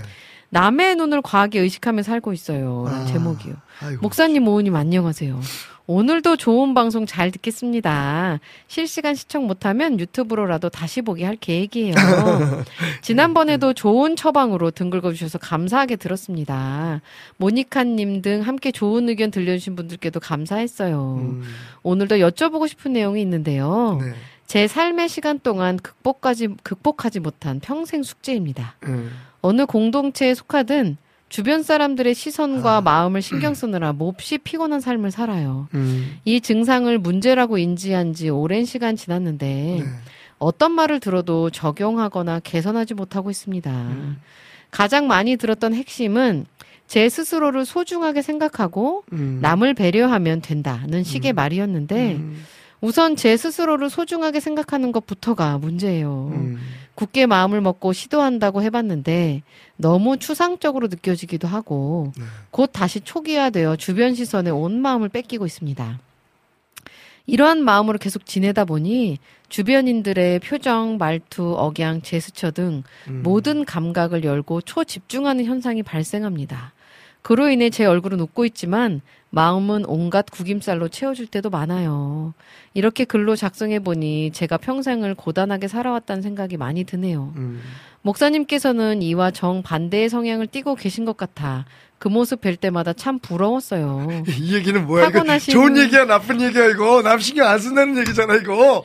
남의 눈을 과하게 의식하며 살고 있어요. 라는 아, 제목이요. 아이고. 목사님, 모우님 안녕하세요. 오늘도 좋은 방송 잘 듣겠습니다. 실시간 시청 못하면 유튜브로라도 다시 보기 할 계획이에요. 지난번에도 좋은 처방으로 등 긁어주셔서 감사하게 들었습니다. 모니카님 등 함께 좋은 의견 들려주신 분들께도 감사했어요. 음, 오늘도 여쭤보고 싶은 내용이 있는데요. 네. 제 삶의 시간 동안 극복하지, 극복하지 못한 평생 숙제입니다. 음, 어느 공동체에 속하든 주변 사람들의 시선과 아. 마음을 신경 쓰느라 몹시 피곤한 삶을 살아요. 음, 이 증상을 문제라고 인지한 지 오랜 시간 지났는데 네. 어떤 말을 들어도 적용하거나 개선하지 못하고 있습니다. 음. 가장 많이 들었던 핵심은 제 스스로를 소중하게 생각하고 음, 남을 배려하면 된다는 식의 음. 말이었는데 음, 우선 제 스스로를 소중하게 생각하는 것부터가 문제예요. 음, 굳게 마음을 먹고 시도한다고 해봤는데 너무 추상적으로 느껴지기도 하고 네. 곧 다시 초기화되어 주변 시선에 온 마음을 뺏기고 있습니다. 이러한 마음으로 계속 지내다 보니 주변인들의 표정, 말투, 억양, 제스처 등 음. 모든 감각을 열고 초집중하는 현상이 발생합니다. 그로 인해 제 얼굴은 웃고 있지만 마음은 온갖 구김살로 채워질 때도 많아요. 이렇게 글로 작성해 보니 제가 평생을 고단하게 살아왔다는 생각이 많이 드네요. 음. 목사님께서는 이와 정 반대의 성향을 띠고 계신 것 같아 그 모습 뵐 때마다 참 부러웠어요. 이 얘기는 뭐야? 이거 타고나신- 좋은 얘기야, 나쁜 얘기야 이거. 남 신경 안 쓴다는 얘기잖아 이거.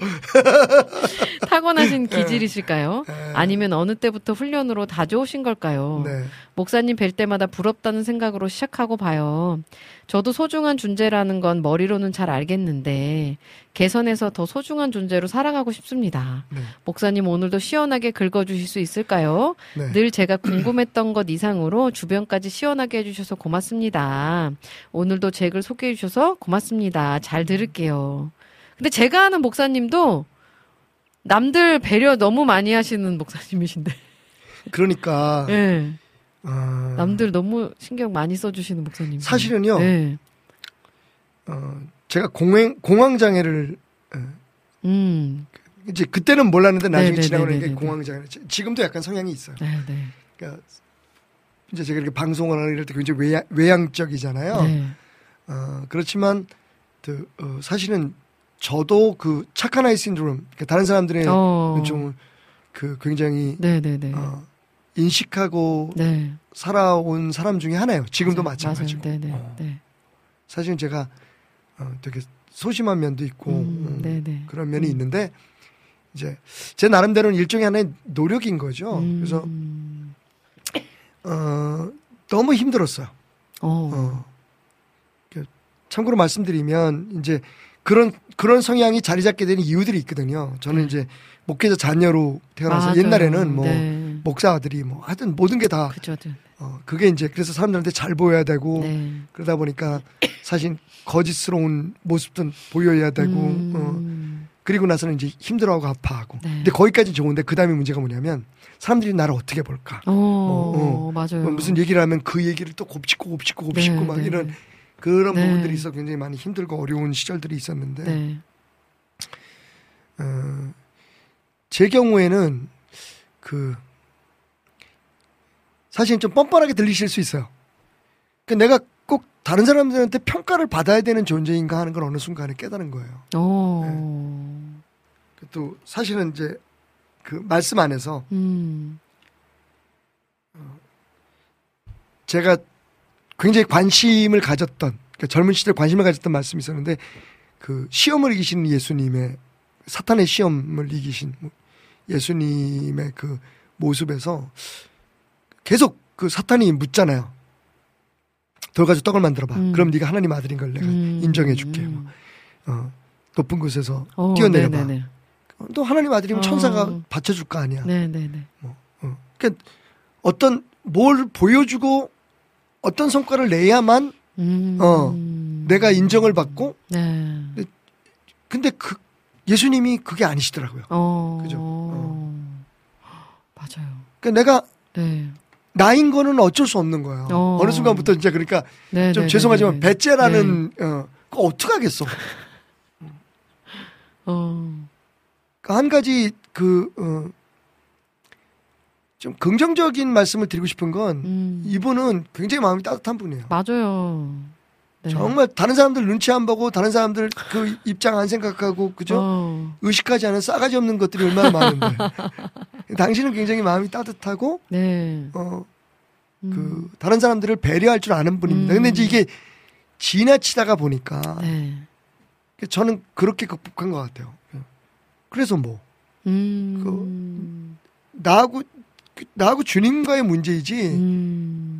타고나신 기질이실까요? 네. 아니면 어느 때부터 훈련으로 다 좋으신 걸까요? 네. 목사님 뵐 때마다 부럽다는 생각으로 시작하고 봐요. 저도 소중한 존재라는 건 머리로는 잘 알겠는데 개선해서 더 소중한 존재로 살아가고 싶습니다. 네. 목사님 오늘도 시원하게 긁어주실 수 있을까요? 네. 늘 제가 궁금했던 것 이상으로 주변까지 시원하게 해주셔서 고맙습니다. 오늘도 제 글 소개해 주셔서 고맙습니다. 잘 들을게요. 근데 제가 아는 목사님도 남들 배려 너무 많이 하시는 목사님이신데. 그러니까 예. 어, 남들 너무 신경 많이 써주시는 목사님. 사실은요. 네. 어, 제가 공황 공황 장애를 음. 이제 그때는 몰랐는데 나중에 네네네네네. 지나고 나니까 공황 장애. 지금도 약간 성향이 있어요. 네, 네. 그러니까 이제 제가 이렇게 방송을 하는 이럴 때 굉장히 외양, 외향적이잖아요. 네. 어, 그렇지만 그, 어, 사실은 저도 그 착한 아이 신드롬, 그러니까 다른 사람들의 어. 좀그 굉장히 네, 네, 네. 어, 인식하고 네. 살아온 사람 중에 하나예요. 지금도 맞아요. 마찬가지고. 네, 네. 어, 네. 사실은 제가 어, 되게 소심한 면도 있고 음, 음. 그런 면이 있는데 이제 제 나름대로는 일종의 하나의 노력인 거죠. 음. 그래서 어, 너무 힘들었어요. 어. 어. 그, 참고로 말씀드리면 이제 그런 그런 성향이 자리 잡게 되는 이유들이 있거든요. 저는 이제 목회자 자녀로 태어나서 네. 맞아요. 옛날에는 뭐 네. 목사 아들이 뭐 하여튼 모든 게다 그죠. 네. 어, 그게 이제 그래서 사람들한테 잘 보여야 되고 네. 그러다 보니까 사실 거짓스러운 모습도 보여야 되고 어, 음. 그리고 나서는 이제 힘들어하고 아파하고 네. 근데 거기까지 좋은데 그 다음에 문제가 뭐냐면 사람들이 나를 어떻게 볼까 어, 어, 맞아요. 뭐 무슨 얘기를 하면 그 얘기를 또 곱씹고 곱씹고 곱씹고 네, 막 네, 이런 네. 그런 네. 부분들이 있어 굉장히 많이 힘들고 어려운 시절들이 있었는데 네. 어, 제 경우에는 그 사실 좀 뻔뻔하게 들리실 수 있어요. 그 내가 꼭 다른 사람들한테 평가를 받아야 되는 존재인가 하는 걸 어느 순간에 깨달은 거예요. 어. 그또 사실은 이제 그 말씀 안에서 음. 제가 굉장히 관심을 가졌던 그러니까 젊은 시절 관심을 가졌던 말씀이 있었는데 그 시험을 이기시는 예수님의 사탄의 시험을 이기신 예수님의 그 모습에서 계속 그 사탄이 묻잖아요. 돌 가지고 떡을 만들어봐. 음. 그럼 네가 하나님 아들인 걸 내가 음. 인정해줄게. 뭐. 음. 어. 높은 곳에서 어, 뛰어내려봐. 네네네. 또 하나님 아들이면 어. 천사가 받쳐줄 거 아니야. 네네네. 어. 그러니까 어떤 뭘 보여주고 어떤 성과를 내야만 음. 어, 내가 인정을 받고 네. 근데 그 예수님이 그게 아니시더라고요. 어. 그죠? 맞아요. 그러니까 내가 네. 나인 거는 어쩔 수 없는 거예요. 어. 어. 느 순간부터 이제 그러니까 네. 좀 네, 죄송하지만 네, 네. 배째라는 어, 그거 어떻게 하겠어? 어. 그한 가지 그 어, 좀 긍정적인 말씀을 드리고 싶은 건 음. 이분은 굉장히 마음이 따뜻한 분이에요. 맞아요. 네. 정말 다른 사람들 눈치 안 보고 다른 사람들 그 입장 안 생각하고 그죠? 어. 의식하지 않은 싸가지 없는 것들이 얼마나 많은데 당신은 굉장히 마음이 따뜻하고 네. 어, 음. 그 다른 사람들을 배려할 줄 아는 분입니다. 근데 음. 이제 이게 지나치다가 보니까 네. 저는 그렇게 극복한 것 같아요. 그래서 뭐 음. 나하고 나하고 주님과의 문제이지 음.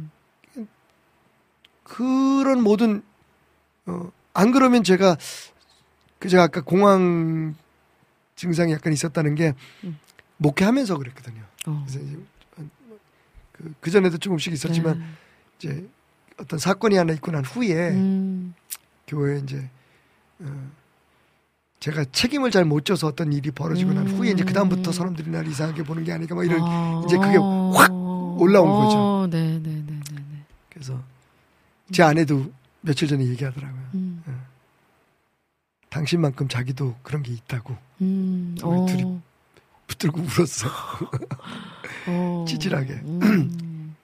그런 모든 어, 안 그러면 제가 그 제가 아까 공황 증상이 약간 있었다는 게 음. 목회하면서 그랬거든요. 어. 그래서 이제 그, 그 전에도 조금씩 있었지만 네. 이제 어떤 사건이 하나 있고 난 후에 음. 교회에 이제 어, 제가 책임을 잘 못 져서 어떤 일이 벌어지고 난 후에 이제 그 다음부터 사람들이 날 이상하게 보는 게 아닌가 막 이런 아. 이제 그게 확 올라온 거죠. 어, 네, 네, 네, 네, 네. 그래서 제 아내도 며칠 전에 얘기하더라고요. 음. 당신만큼 자기도 그런 게 있다고 음. 우리 어. 둘이 붙들고 울었어. 어. 찌질하게. 음.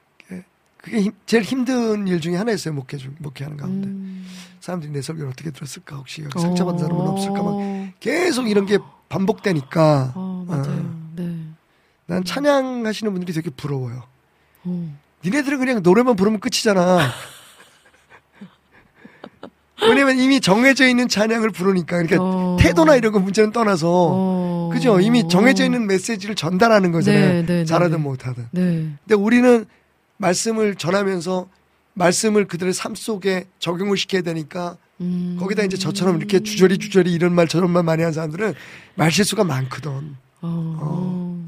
그게 힘- 제일 힘든 일 중에 하나였어요. 목회 중 목회하는 가운데 음. 사람들이 내 설교를 어떻게 들었을까 혹시 여기 상처받은 사람은 없을까 막 어. 계속 이런 게 반복되니까 어, 맞아요. 어. 네. 난 찬양하시는 분들이 되게 부러워요. 어. 니네들은 그냥 노래만 부르면 끝이잖아. 왜냐면 이미 정해져 있는 찬양을 부르니까 그러니까 어. 태도나 이런 거 문제는 떠나서 어. 그죠 이미 정해져 있는 메시지를 전달하는 거잖아요. 네, 네, 잘하든 네. 못하든. 네. 근데 우리는 말씀을 전하면서 말씀을 그들의 삶 속에 적용을 시켜야 되니까 음. 거기다 이제 저처럼 이렇게 주저리 주저리 이런 말 저런 말 많이 하는 사람들은 말 실수가 많거든. 어. 어.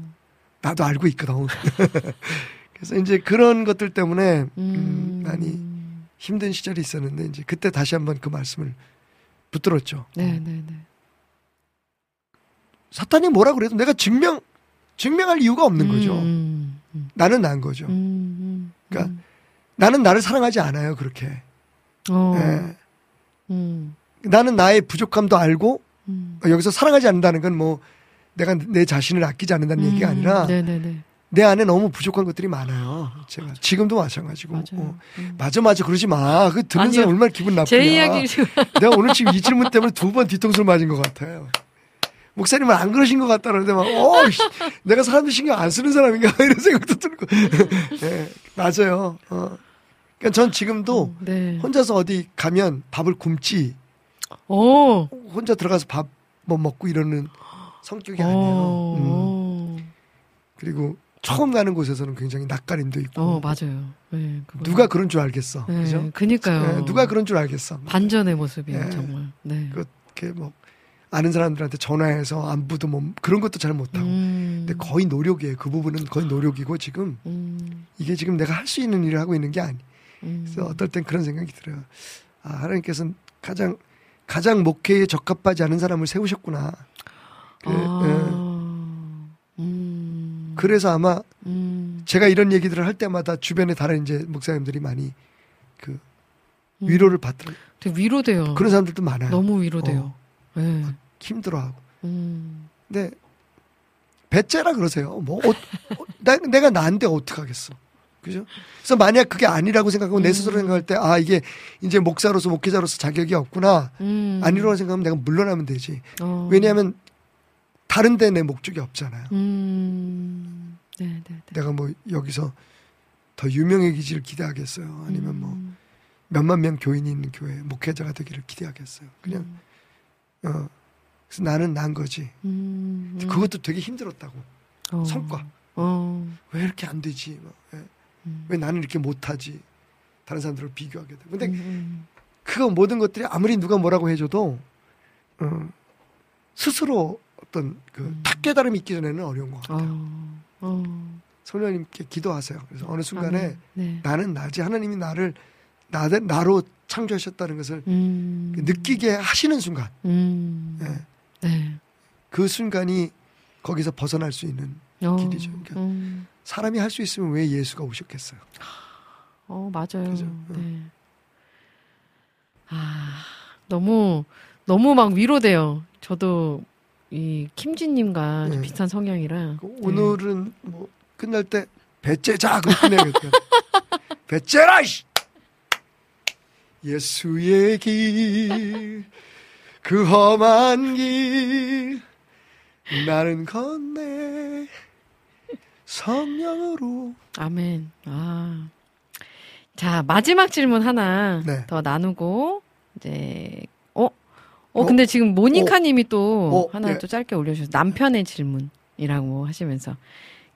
나도 알고 있거든. 그래서 이제 그런 것들 때문에 음, 음. 많이 힘든 시절이 있었는데 이제 그때 다시 한번 그 말씀을 붙들었죠. 네, 네, 네. 사탄이 뭐라 그래도 내가 증명 증명할 이유가 없는 거죠. 음. 음. 나는 난 거죠. 음. 음. 그러니까 음. 나는 나를 사랑하지 않아요. 그렇게. 어. 예. 음. 나는 나의 부족함도 알고 음. 여기서 사랑하지 않는다는 건 뭐 내가 내 자신을 아끼지 않는다는 얘기가 아니라 네, 네, 네. 내 안에 너무 부족한 것들이 많아요. 제가 지금도 마찬가지고. 맞아요. 어. 음. 맞아 맞아 그러지 마. 그 듣는 아니요. 사람 얼마나 기분 나쁘냐. 제 이야기 내가 오늘 지금 이 질문 때문에 두 번 뒤통수를 맞은 것 같아요. 목사님은 안 그러신 것 같다는데 막, 어, 씨, 내가 사람들 신경 안 쓰는 사람인가 이런 생각도 들고. 예, 맞아요. 어. 그러니까 전 지금도 네. 혼자서 어디 가면 밥을 굶지 오. 혼자 들어가서 밥 뭐 먹고 이러는 성격이 아니에요. 음. 어. 그리고 처음 가는 곳에서는 굉장히 낯가림도 있고 어, 맞아요. 네. 누가 그런 줄 알겠어. 네, 그죠? 그니까요. 예, 누가 그런 줄 알겠어. 반전의 모습이에요, 예. 정말. 네. 그, 이렇게 뭐 아는 사람들한테 전화해서 안부도 뭐 그런 것도 잘 못하고. 음. 근데 거의 노력이에요. 그 부분은 거의 노력이고 지금 음. 이게 지금 내가 할 수 있는 일을 하고 있는 게 아니. 음. 그래서 어떨 땐 그런 생각이 들어요. 아, 하나님께서는 가장 가장 목회에 적합하지 않은 사람을 세우셨구나. 그, 아. 음. 예. 그래서 아마 음. 제가 이런 얘기들을 할 때마다 주변에 다른 이제 목사님들이 많이 그 음. 위로를 받더라고요. 되게 위로돼요. 그런 사람들도 많아요. 너무 위로돼요. 네. 힘들어하고. 음. 근데 배째라 그러세요. 뭐 어, 어, 나, 내가 나인데 어떡 하겠어. 그죠? 그래서 만약 그게 아니라고 생각하고 내 스스로 생각할 때 아 이게 이제 목사로서 목회자로서 자격이 없구나 음. 아니라고 생각하면 내가 물러나면 되지. 어. 왜냐하면 다른 데 내 목적이 없잖아요. 음. 네, 네, 네. 내가 뭐 여기서 더 유명해지기를 기대하겠어요. 아니면 뭐 음. 몇만 명 교인이 있는 교회 목회자가 되기를 기대하겠어요. 그냥 어 그래서 나는 난 거지. 음. 음. 그것도 되게 힘들었다고. 어. 성과. 어. 왜 이렇게 안 되지? 뭐, 예. 음. 왜 나는 이렇게 못하지? 다른 사람들을 비교하게 돼. 근데 음, 음. 그거 모든 것들이 아무리 누가 뭐라고 해줘도 어, 스스로 어떤 그탁 깨달음이 있기 전에는 어려운 것 같아요. 어, 어. 성령님께 기도하세요. 그래서 어느 순간에 아멘. 네. 나는 나지 하나님이 나를 나, 나로 창조하셨다는 것을 음. 느끼게 하시는 순간 음. 예. 네. 그 순간이 거기서 벗어날 수 있는 어, 길이죠. 그러니까 음. 사람이 할 수 있으면 왜 예수가 오셨겠어요? 어, 맞아요. 그죠? 네. 아, 너무, 너무 막 위로돼요. 저도 이 김진님과 좀 네. 비슷한 성향이라. 그 오늘은 뭐 끝날 때 배째자 그럼 끝내야겠다. 배째라 씨. 예수의 길, 그 험한 길, 나는 건네 성령으로. 아멘. 아. 자, 마지막 질문 하나 네. 더 나누고, 이제, 어? 어, 어? 근데 지금 모니카 님이 또 어, 하나 네. 또 짧게 올려주셨어요. 남편의 질문이라고 하시면서.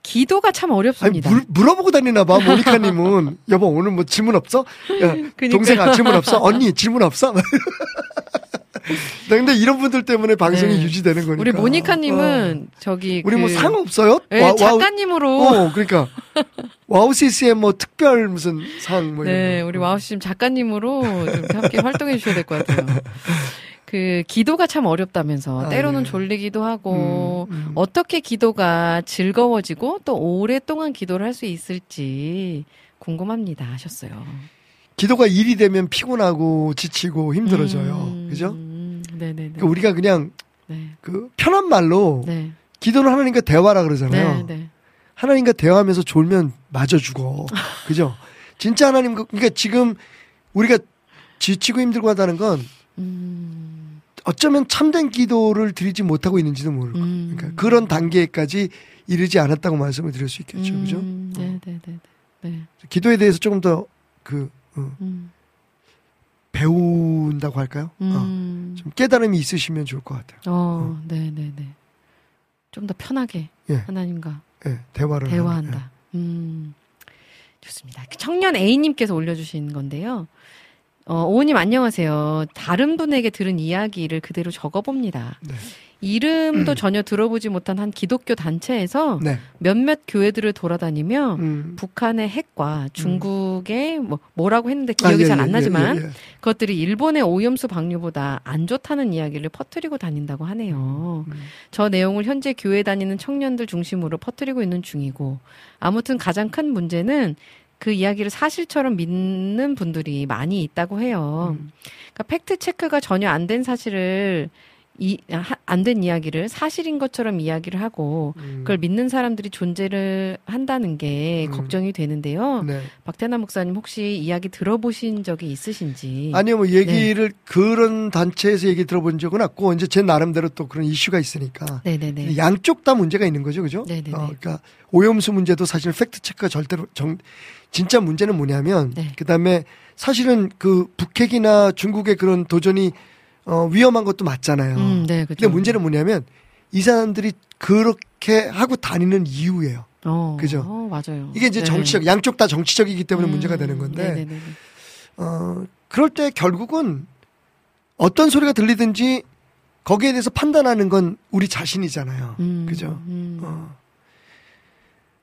기도가 참 아니 어렵습니다. 물, 물어보고 다니나 봐 모니카님은 여보 오늘 뭐 질문 없어? 야. 동생아 질문 없어? 언니 질문 없어? 근데 이런 분들 때문에 방송이 네. 유지되는 거니까. 우리 모니카님은 저기 어. 우리 그, 뭐상 없어요? 네, 와- 와우- 작가님으로 어, 그러니까 와우 CC의 뭐 특별 무슨 상 뭐 이런 네, 거. 우리 와우씨 작가님으로 좀 함께 활동해 주셔야 될 것 같아요. 그 기도가 참 어렵다면서 아, 때로는 네. 졸리기도 하고 음, 음. 어떻게 기도가 즐거워지고 또 오랫동안 기도를 할 수 있을지 궁금합니다 하셨어요. 기도가 일이 되면 피곤하고 지치고 힘들어져요. 음, 그죠? 음, 네네네. 그러니까 우리가 그냥 네. 그 편한 말로 네. 기도는 하나님과 대화라 그러잖아요. 네. 네. 하나님과 대화하면서 졸면 마저 죽어. 그죠? 진짜 하나님, 그러니까 지금 우리가 지치고 힘들고 하다는 건 음, 어쩌면 참된 기도를 드리지 못하고 있는지도 모르고. 음. 그러니까 그런 단계까지 이르지 않았다고 말씀을 드릴 수 있겠죠. 그죠? 음, 네네 네. 네. 기도에 대해서 조금 더 그, 어, 음, 배운다고 할까요? 어, 음. 좀 깨달음이 있으시면 좋을 것 같아요. 어, 네 네 네. 좀 더 편하게 예. 하나님과 예, 대화를. 하는, 대화한다. 음, 좋습니다. 청년 A님께서 올려주신 건데요. 어, 오우님 안녕하세요. 다른 분에게 들은 이야기를 그대로 적어봅니다. 네. 이름도 전혀 들어보지 못한 한 기독교 단체에서 네. 몇몇 교회들을 돌아다니며 음. 북한의 핵과 중국의 뭐 뭐라고 했는데 아, 기억이 예, 잘안 예, 나지만 예, 예. 그것들이 일본의 오염수 방류보다 안 좋다는 이야기를 퍼뜨리고 다닌다고 하네요. 음. 저 내용을 현재 교회 다니는 청년들 중심으로 퍼뜨리고 있는 중이고 아무튼 가장 큰 문제는 그 이야기를 사실처럼 믿는 분들이 많이 있다고 해요. 음. 그러니까 팩트 체크가 전혀 안 된 사실을 안 된 이야기를 사실인 것처럼 이야기를 하고 음. 그걸 믿는 사람들이 존재를 한다는 게 음. 걱정이 되는데요. 네. 박태남 목사님 혹시 이야기 들어보신 적이 있으신지? 아니요, 뭐 네. 얘기를 그런 단체에서 얘기 들어본 적은 없고 이제 제 나름대로 또 그런 이슈가 있으니까 네네네. 양쪽 다 문제가 있는 거죠, 그죠? 네네네. 어, 그러니까 오염수 문제도 사실 팩트 체크가 절대로 정 진짜 문제는 뭐냐면 네. 그다음에 사실은 그 북핵이나 중국의 그런 도전이 어, 위험한 것도 맞잖아요. 음, 네, 그죠. 근데 문제는 뭐냐면 이 사람들이 그렇게 하고 다니는 이유예요. 어, 그죠? 어, 맞아요. 이게 이제 네. 정치적 양쪽 다 정치적이기 때문에 음, 문제가 되는 건데 네네네. 어, 그럴 때 결국은 어떤 소리가 들리든지 거기에 대해서 판단하는 건 우리 자신이잖아요. 음, 그죠? 음, 어.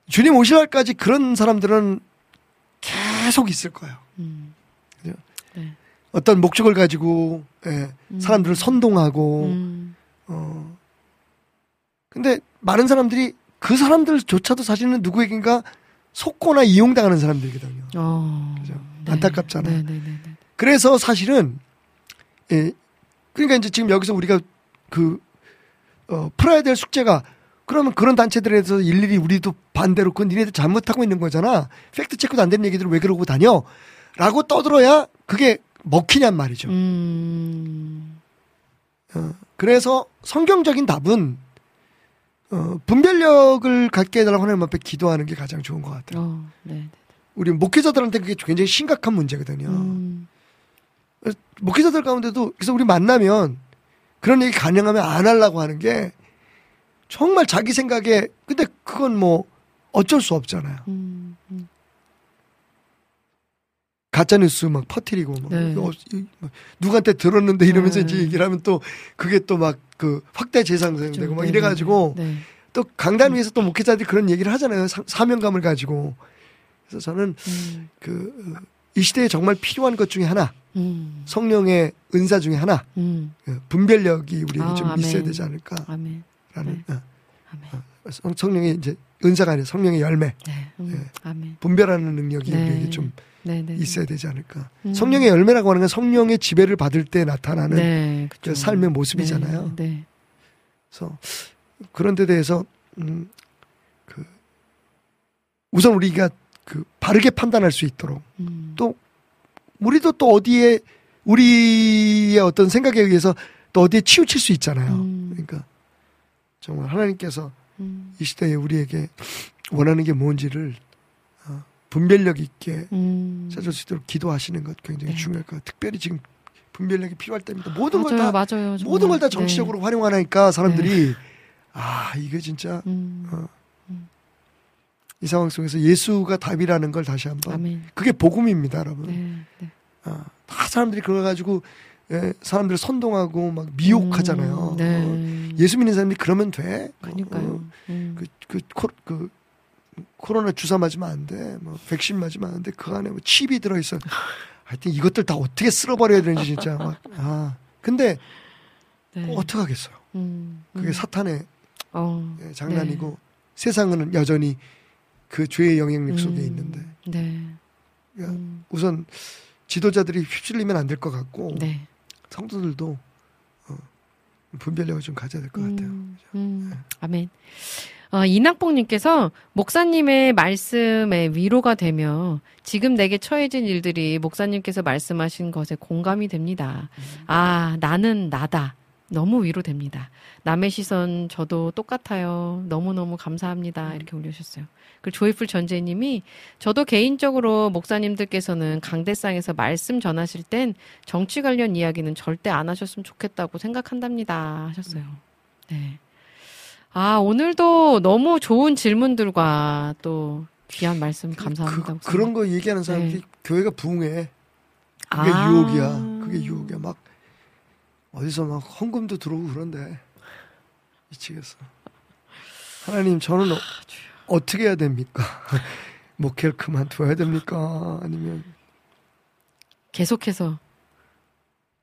주님 오실 날까지 그런 사람들은 계속 있을 거예요. 음. 그죠? 네. 어떤 목적을 가지고 예, 음. 사람들을 선동하고 음, 어. 근데 많은 사람들이 그 사람들조차도 사실은 누구에겐가 속거나 이용당하는 사람들이거든요. 어, 그죠? 안타깝잖아요. 네네네. 그래서 사실은 예 그러니까 이제 지금 여기서 우리가 그 어, 풀어야 될 숙제가 그러면 그런 단체들에 대해서 일일이 우리도 반대로 그건 니네들 잘못하고 있는 거잖아. 팩트 체크도 안 되는 얘기들을 왜 그러고 다녀? 라고 떠들어야 그게 먹히냔 말이죠. 음, 어, 그래서 성경적인 답은 어, 분별력을 갖게 해달라고 하나님 앞에 기도하는 게 가장 좋은 것 같아요. 어, 네. 우리 목회자들한테 그게 굉장히 심각한 문제거든요. 음, 목회자들 가운데도 그래서 우리 만나면 그런 얘기 가능하면 안 하려고 하는 게 정말 자기 생각에 근데 그건 뭐 어쩔 수 없잖아요. 음, 음. 가짜 뉴스 막 퍼뜨리고 막 네. 어, 이- 막 누구한테 들었는데 이러면서 네. 이제 얘기를 하면 또 그게 또 막 그 확대 재상생되고 막 네, 이래가지고 네. 또 강단 위에서 또 목회자들이 그런 얘기를 하잖아요. 사, 사명감을 가지고. 그래서 저는 음, 그이 시대에 정말 필요한 것 중에 하나, 음, 성령의 은사 중에 하나, 음. 그 분별력이 우리에게 아, 좀 아멘. 있어야 되지 않을까 라는. 네. 어, 아멘. 성- 성령의 이제 은사가 아니라 성령의 열매, 네. 음, 네. 아멘. 분별하는 능력이 네. 우리에게 좀 네, 네. 있어야 되지 않을까. 음. 성령의 열매라고 하는 건 성령의 지배를 받을 때 나타나는 네, 그. 삶의 모습이잖아요. 그래서 그런 데 대해서 음, 그 우선 우리가 그 바르게 판단할 수 있도록 음. 또 우리도 또 어디에 우리의 어떤 생각에 의해서 또 어디에 치우칠 수 있잖아요. 음. 그러니까 정말 하나님께서 음. 이 시대에 우리에게 원하는 게 뭔지를 어, 분별력 있게 음. 찾을 수 있도록 기도하시는 것 굉장히 네. 중요할 것 같아요. 특별히 지금 분별력이 필요할 때입니다. 모든 걸 다. 모든 걸다 네. 정치적으로 활용하니까 사람들이 아 이게 진짜 음. 어, 이 상황 속에서 예수가 답이라는 걸 다시 한번 아멘. 그게 복음입니다, 여러분. 네, 네. 아, 다 사람들이 그거 가지고 예, 사람들을 선동하고 막 미혹하잖아요. 음, 네. 어, 예수 믿는 사람이 그러면 돼. 그러니까요. 어, 음. 그, 그, 코, 그, 코로나 주사 맞으면 안 돼. 뭐, 백신 맞으면 안 돼. 그 안에 뭐 칩이 들어 있어. 하여튼 이것들 다 어떻게 쓸어버려야 되는지 진짜 막, 아. 근데 네. 어떡하겠어요. 음. 그게 음. 사탄의 어. 예, 장난이고 세상은 여전히 그 죄의 영향력 속에 음. 있는데 네. 그러니까 음. 우선 지도자들이 휩쓸리면 안 될 것 같고 네. 성도들도 어, 분별력을 좀 가져야 될 것 같아요. 음, 음, 아멘. 어, 이낙봉님께서 목사님의 말씀에 위로가 되며 지금 내게 처해진 일들이 목사님께서 말씀하신 것에 공감이 됩니다. 아, 나는 나다. 너무 위로됩니다. 남의 시선 저도 똑같아요. 너무너무 감사합니다. 이렇게 올려주셨어요. 그리고 조이풀 전재님이 저도 개인적으로 목사님들께서는 강대상에서 말씀 전하실 땐 정치 관련 이야기는 절대 안 하셨으면 좋겠다고 생각한답니다. 하셨어요. 네. 아, 오늘도 너무 좋은 질문들과 또 귀한 말씀 감사합니다. 그, 그런 거 얘기하는 사람들이 네. 교회가. 아. 그게 유혹이야. 그게 유혹이야. 막 어디서 막 헌금도 들어오고 그런데 미치겠어. 하나님 저는 어, 떻게 해야 됩니까? 목회를 그만둬야 됩니까? 아니면 계속해서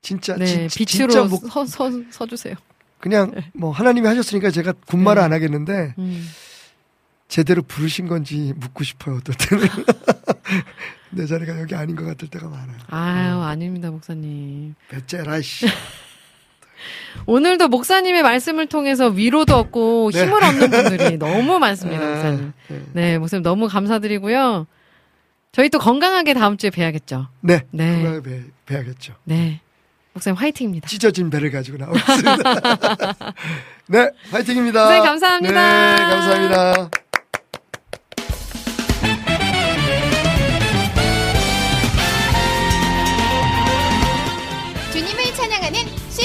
진짜 네, 진, 빛으로 진짜 목 서, 서, 서주세요. 그냥 뭐 하나님이 하셨으니까 제가 군말을 네. 안 하겠는데 음. 제대로 부르신 건지 묻고 싶어요. 어떨 때는 내 자리가 여기 아닌 것 같을 때가 많아요. 아유, 아닙니다, 목사님. 배째라 씨. 오늘도 목사님의 말씀을 통해서 위로도 얻고 네. 힘을 얻는 분들이 너무 많습니다, 목사님. 네. 네, 목사님 너무 감사드리고요. 저희 또 건강하게 다음 주에 뵈야겠죠. 네. 네. 건강을 배, 배야겠죠. 네. 목사님 화이팅입니다. 찢어진 배를 가지고 나오겠습니다. 네, 파이팅입니다. 선생님, 감사합니다. 네, 감사합니다. 주님을 찬양하는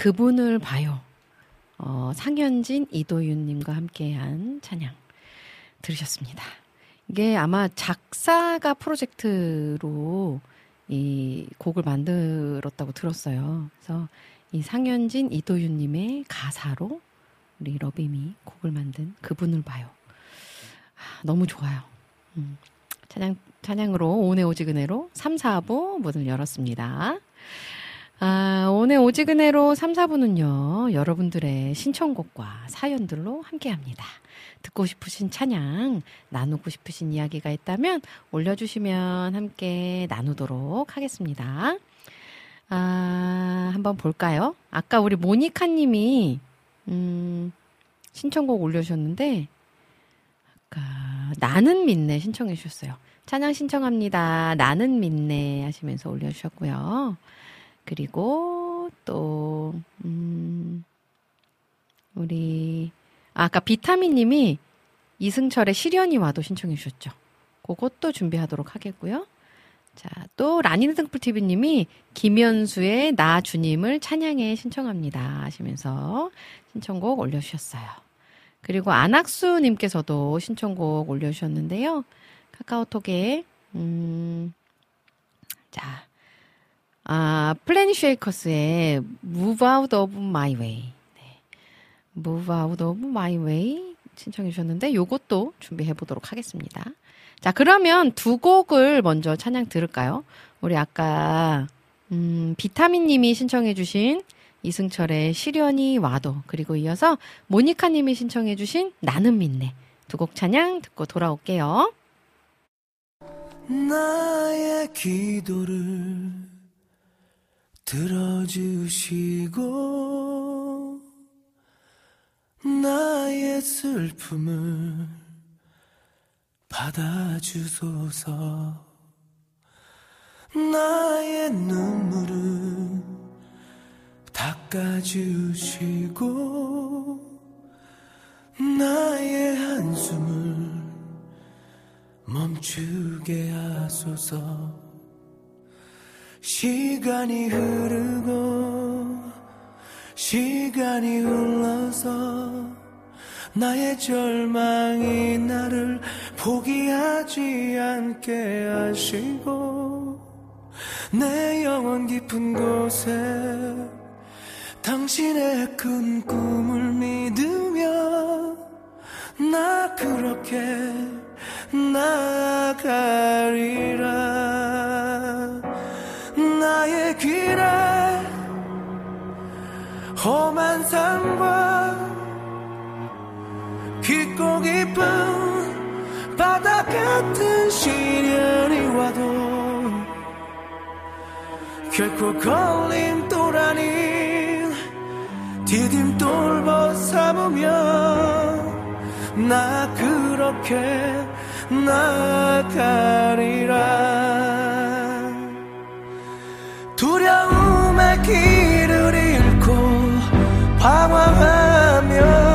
그분을 봐요. 어, 상현진, 이도윤님과 함께한 찬양 들으셨습니다. 이게 아마 작사가 프로젝트로 이 곡을 만들었다고 들었어요. 그래서 이 상현진, 이도윤님의 가사로 우리 러빔이 곡을 만든 그분을 봐요. 아, 너무 좋아요. 음, 찬양, 찬양으로 오늘 오지근해로 3, 4부 문을 열었습니다. 아, 오늘 오지근해로 3, 4부는요, 여러분들의 신청곡과 사연들로 함께 합니다. 듣고 싶으신 찬양, 나누고 싶으신 이야기가 있다면 올려주시면 함께 나누도록 하겠습니다. 아, 한번 볼까요? 아까 우리 모니카 님이, 음, 신청곡 올려주셨는데, 아까, 나는 믿네 신청해 주셨어요. 찬양 신청합니다. 나는 믿네 하시면서 올려주셨고요. 그리고 또, 음, 우리, 아, 아까 비타민 님이 이승철의 시련이 와도 신청해 주셨죠. 그것도 준비하도록 하겠고요. 자, 또 라니는 등불TV 님이 김현수의 나 주님을 찬양해 신청합니다 하시면서 신청곡 올려주셨어요. 그리고 안학수 님께서도 신청곡 올려주셨는데요. 카카오톡에, 음, 자, 아, 플래닛 쉐이커스의 Move Out of My Way. 네. Move Out of My Way 신청해 주셨는데 요것도 준비해 보도록 하겠습니다. 자, 그러면 두 곡을 먼저 찬양 들을까요? 우리 아까 음, 비타민 님이 신청해 주신 이승철의 시련이 와도 그리고 이어서 모니카 님이 신청해 주신 나는 믿네. 두 곡 찬양 듣고 돌아올게요. 나의 기도를 들어주시고 나의 슬픔을 받아주소서. 나의 눈물을 닦아주시고 나의 한숨을 멈추게 하소서 시간이 흐르고 시간이 흘러서 나의 절망이 나를 포기하지 않게 하시고 내 영혼 깊은 곳에 당신의 큰 꿈을 믿으며 나 그렇게 나아가리라 나의 길에 험한 산과 깊고 깊은 바다 같은 시련이 와도 결코 걸림돌 아닌 디딤돌 벗삼으며 나 그렇게 나가리라 두려움의 길을 잃고 방황하며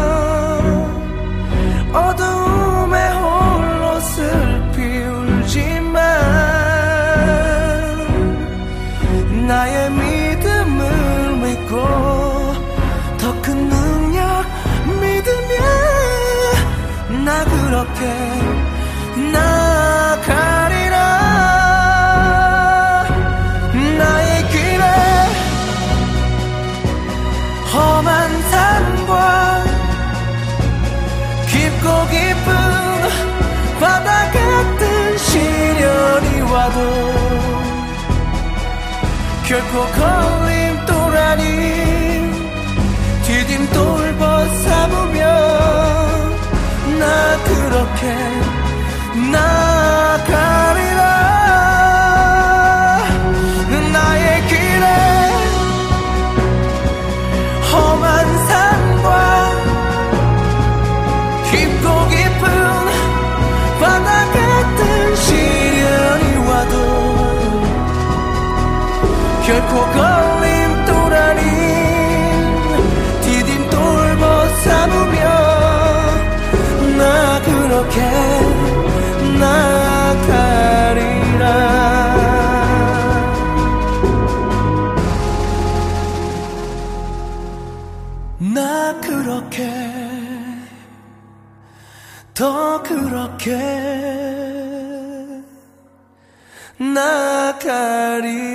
결코 걸림돌 아닌 디딤돌 벗삼으며 나 그렇게 걸림돌 아닌 디딤돌 벗어놓으며 나 그렇게 나가리라. 나 그렇게 더 그렇게 나가리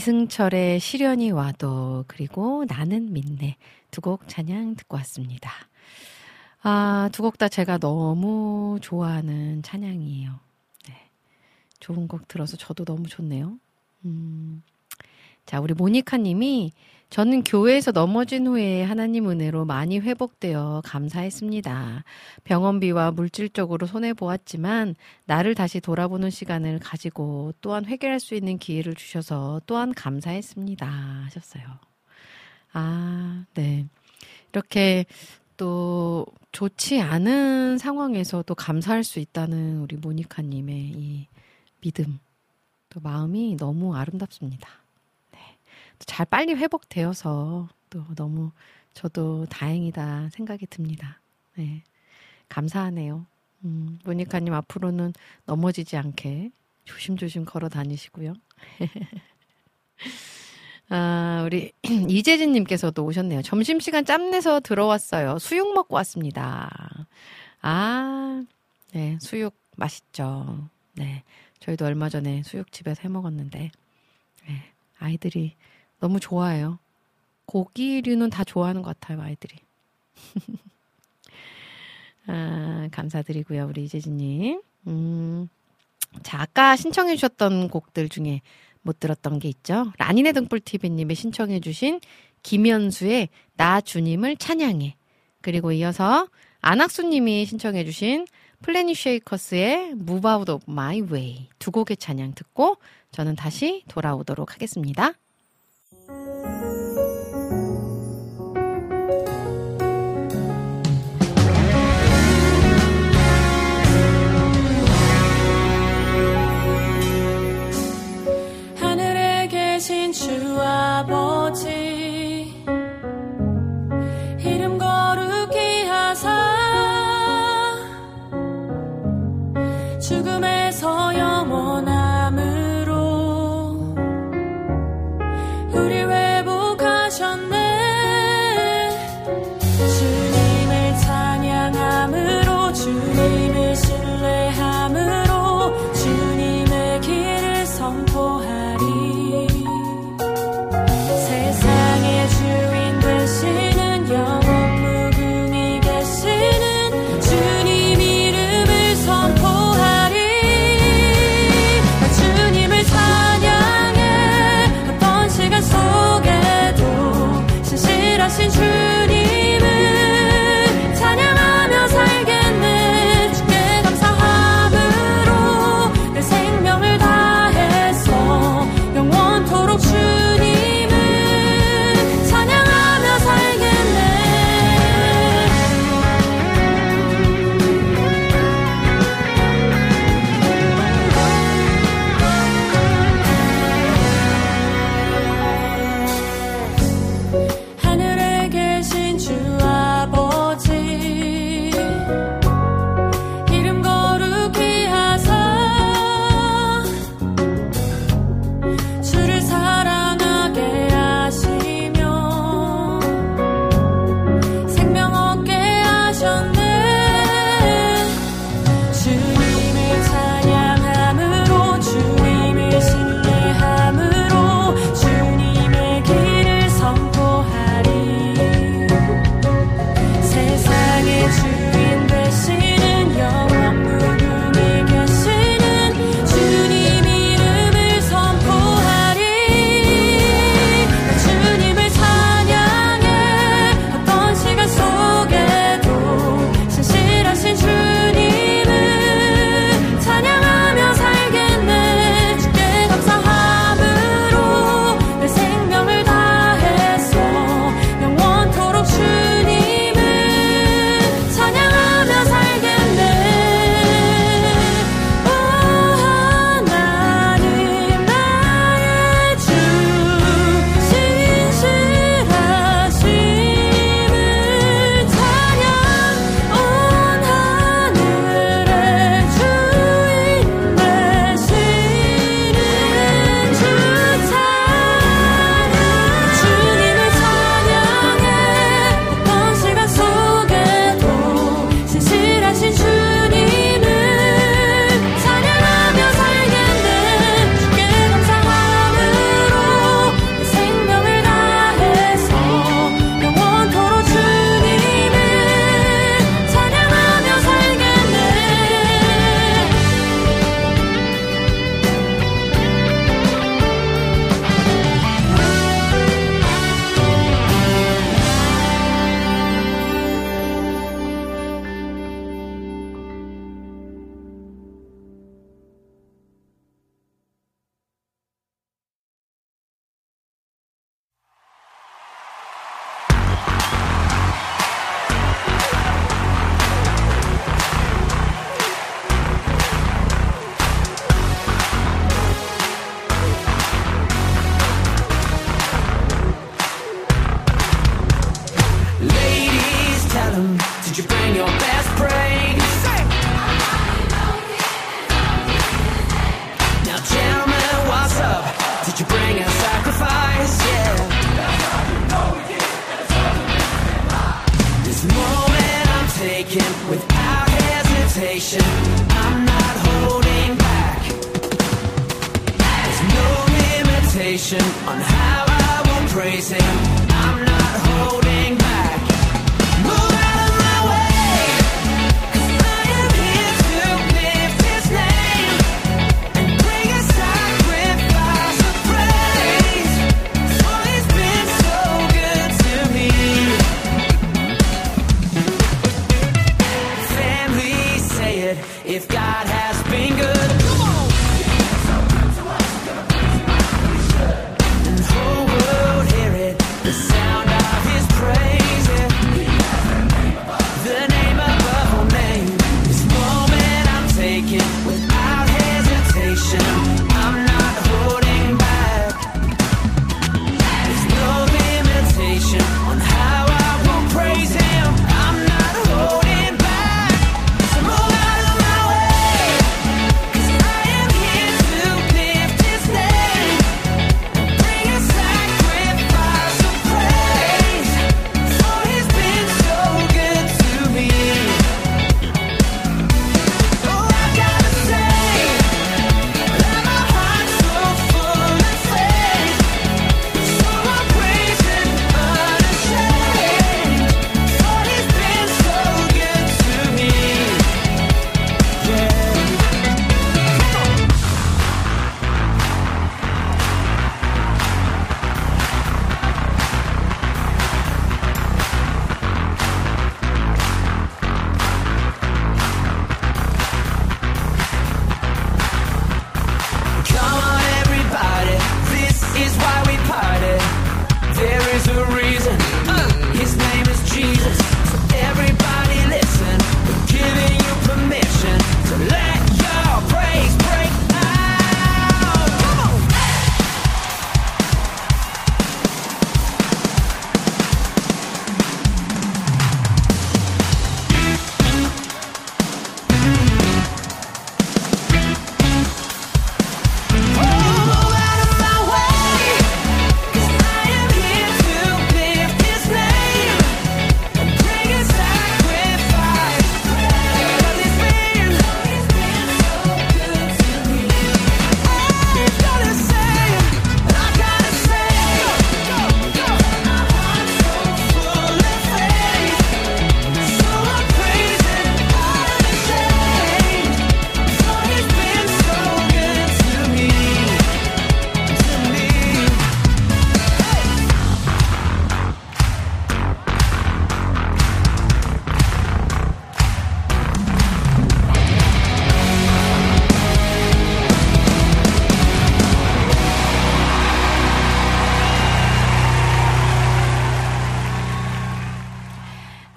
이승철의 시련이 와도 그리고 나는 믿네 두 곡 찬양 듣고 왔습니다. 아, 두 곡 다 제가 너무 좋아하는 찬양이에요. 네. 좋은 곡 들어서 저도 너무 좋네요. 음. 자, 우리 모니카 님이 저는 교회에서 넘어진 후에 하나님 은혜로 많이 회복되어 감사했습니다. 병원비와 물질적으로 손해보았지만 나를 다시 돌아보는 시간을 가지고 또한 해결할 수 있는 기회를 주셔서 또한 감사했습니다. 하셨어요. 아, 네. 이렇게 또 좋지 않은 상황에서도 감사할 수 있다는 우리 모니카님의 이 믿음, 또 마음이 너무 아름답습니다. 잘 빨리 회복되어서 또 너무 저도 다행이다 생각이 듭니다. 네. 감사하네요. 음, 모니카님 앞으로는 넘어지지 않게 조심조심 걸어 다니시고요. 아, 우리 이재진님께서도 오셨네요. 점심시간 짬내서 들어왔어요. 수육 먹고 왔습니다. 아, 네, 수육 맛있죠. 네, 저희도 얼마 전에 수육집에서 해 먹었는데, 네, 아이들이 너무 좋아해요. 고기류는 다 좋아하는 것 같아요, 아이들이. 아, 감사드리고요, 우리 이재진님. 음, 자, 아까 신청해 주셨던 곡들 중에 못 들었던 게 있죠. 라니네 등불TV님이 신청해 주신 김현수의 나 주님을 찬양해. 그리고 이어서 안학수님이 신청해 주신 플래닛 쉐이커스의 Move Out of My Way 두 곡의 찬양 듣고 저는 다시 돌아오도록 하겠습니다. 하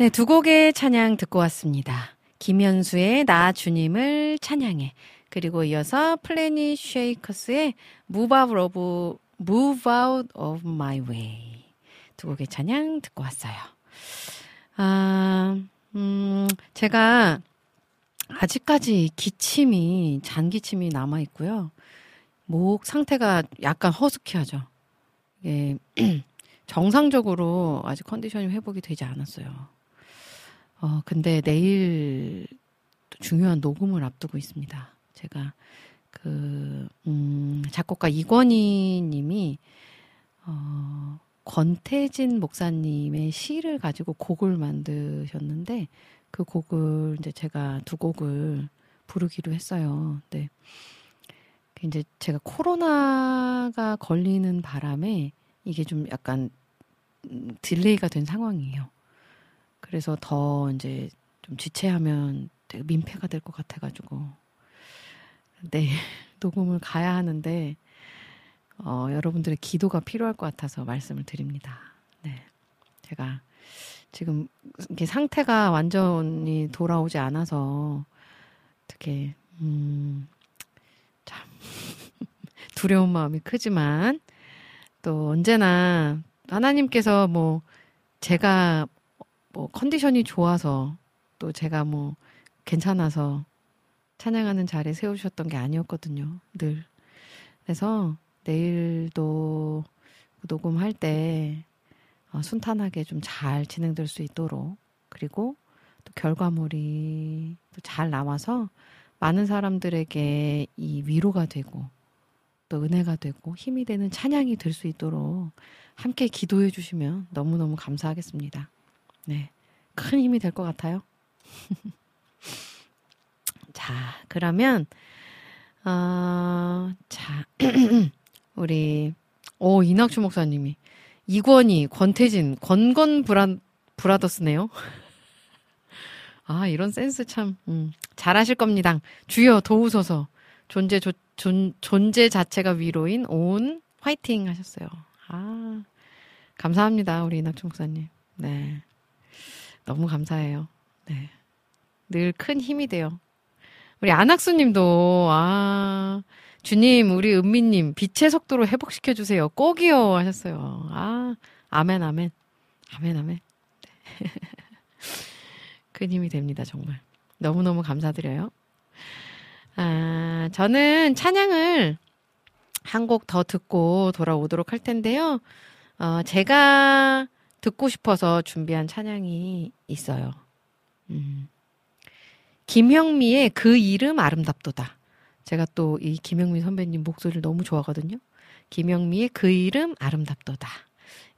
네, 두 곡의 찬양 듣고 왔습니다. 김현수의 나 주님을 찬양해. 그리고 이어서 플래닛 쉐이커스의 Move Out of, Move Out of My Way. 두 곡의 찬양 듣고 왔어요. 아, 음, 제가 아직까지 기침이, 잔기침이 남아있고요. 목 상태가 약간 허스키하죠. 예, 정상적으로 아직 컨디션이 회복이 되지 않았어요. 어, 근데 내일 또 중요한 녹음을 앞두고 있습니다. 제가 그, 음, 작곡가 이권희 님이, 어, 권태진 목사님의 시를 가지고 곡을 만드셨는데, 그 곡을 이제 제가 두 곡을 부르기로 했어요. 네. 그 이제 제가 코로나가 걸리는 바람에 이게 좀 약간 음, delay가 된 상황이에요. 그래서 더 이제 좀 지체하면 되게 민폐가 될 것 같아가지고 네 녹음을 가야 하는데 어, 여러분들의 기도가 필요할 것 같아서 말씀을 드립니다. 네, 제가 지금 이게 상태가 완전히 돌아오지 않아서 어떻게 음, 참 두려운 마음이 크지만 또 언제나 하나님께서 뭐 제가 뭐 컨디션이 좋아서 또 제가 뭐 괜찮아서 찬양하는 자리에 세우셨던 게 아니었거든요. 늘. 그래서 내일도 그 녹음할 때 어, 순탄하게 좀 잘 진행될 수 있도록 그리고 또 결과물이 또 잘 나와서 많은 사람들에게 이 위로가 되고 또 은혜가 되고 힘이 되는 찬양이 될 수 있도록 함께 기도해 주시면 너무너무 감사하겠습니다. 네. 큰 힘이 될 것 같아요. 자, 그러면, 어, 자, 우리, 오, 이낙주 목사님이. 이권희, 권태진, 권건 bro, brothers네요. 아, 이런 센스 참, 음, 잘하실 겁니다. 주여 도우소서. 존재, 조, 존, 존재 자체가 위로인 온 화이팅 하셨어요. 아, 감사합니다. 우리 이낙주 목사님. 네. 너무 감사해요. 네. 늘 큰 힘이 돼요. 우리 안학수님도, 아, 주님, 우리 은미님, 빛의 속도로 회복시켜 주세요. 꼭이요. 하셨어요. 아, 아멘, 아멘. 아멘, 아멘. 네. 큰 힘이 됩니다, 정말. 너무 너무 감사드려요. 아, 저는 찬양을 한 곡 더 듣고 돌아오도록 할 텐데요. 어, 제가 듣고 싶어서 준비한 찬양이 있어요. 음. 김형미의 그 이름 아름답도다. 제가 또 이 김형미 선배님 목소리를 너무 좋아하거든요. 김형미의 그 이름 아름답도다.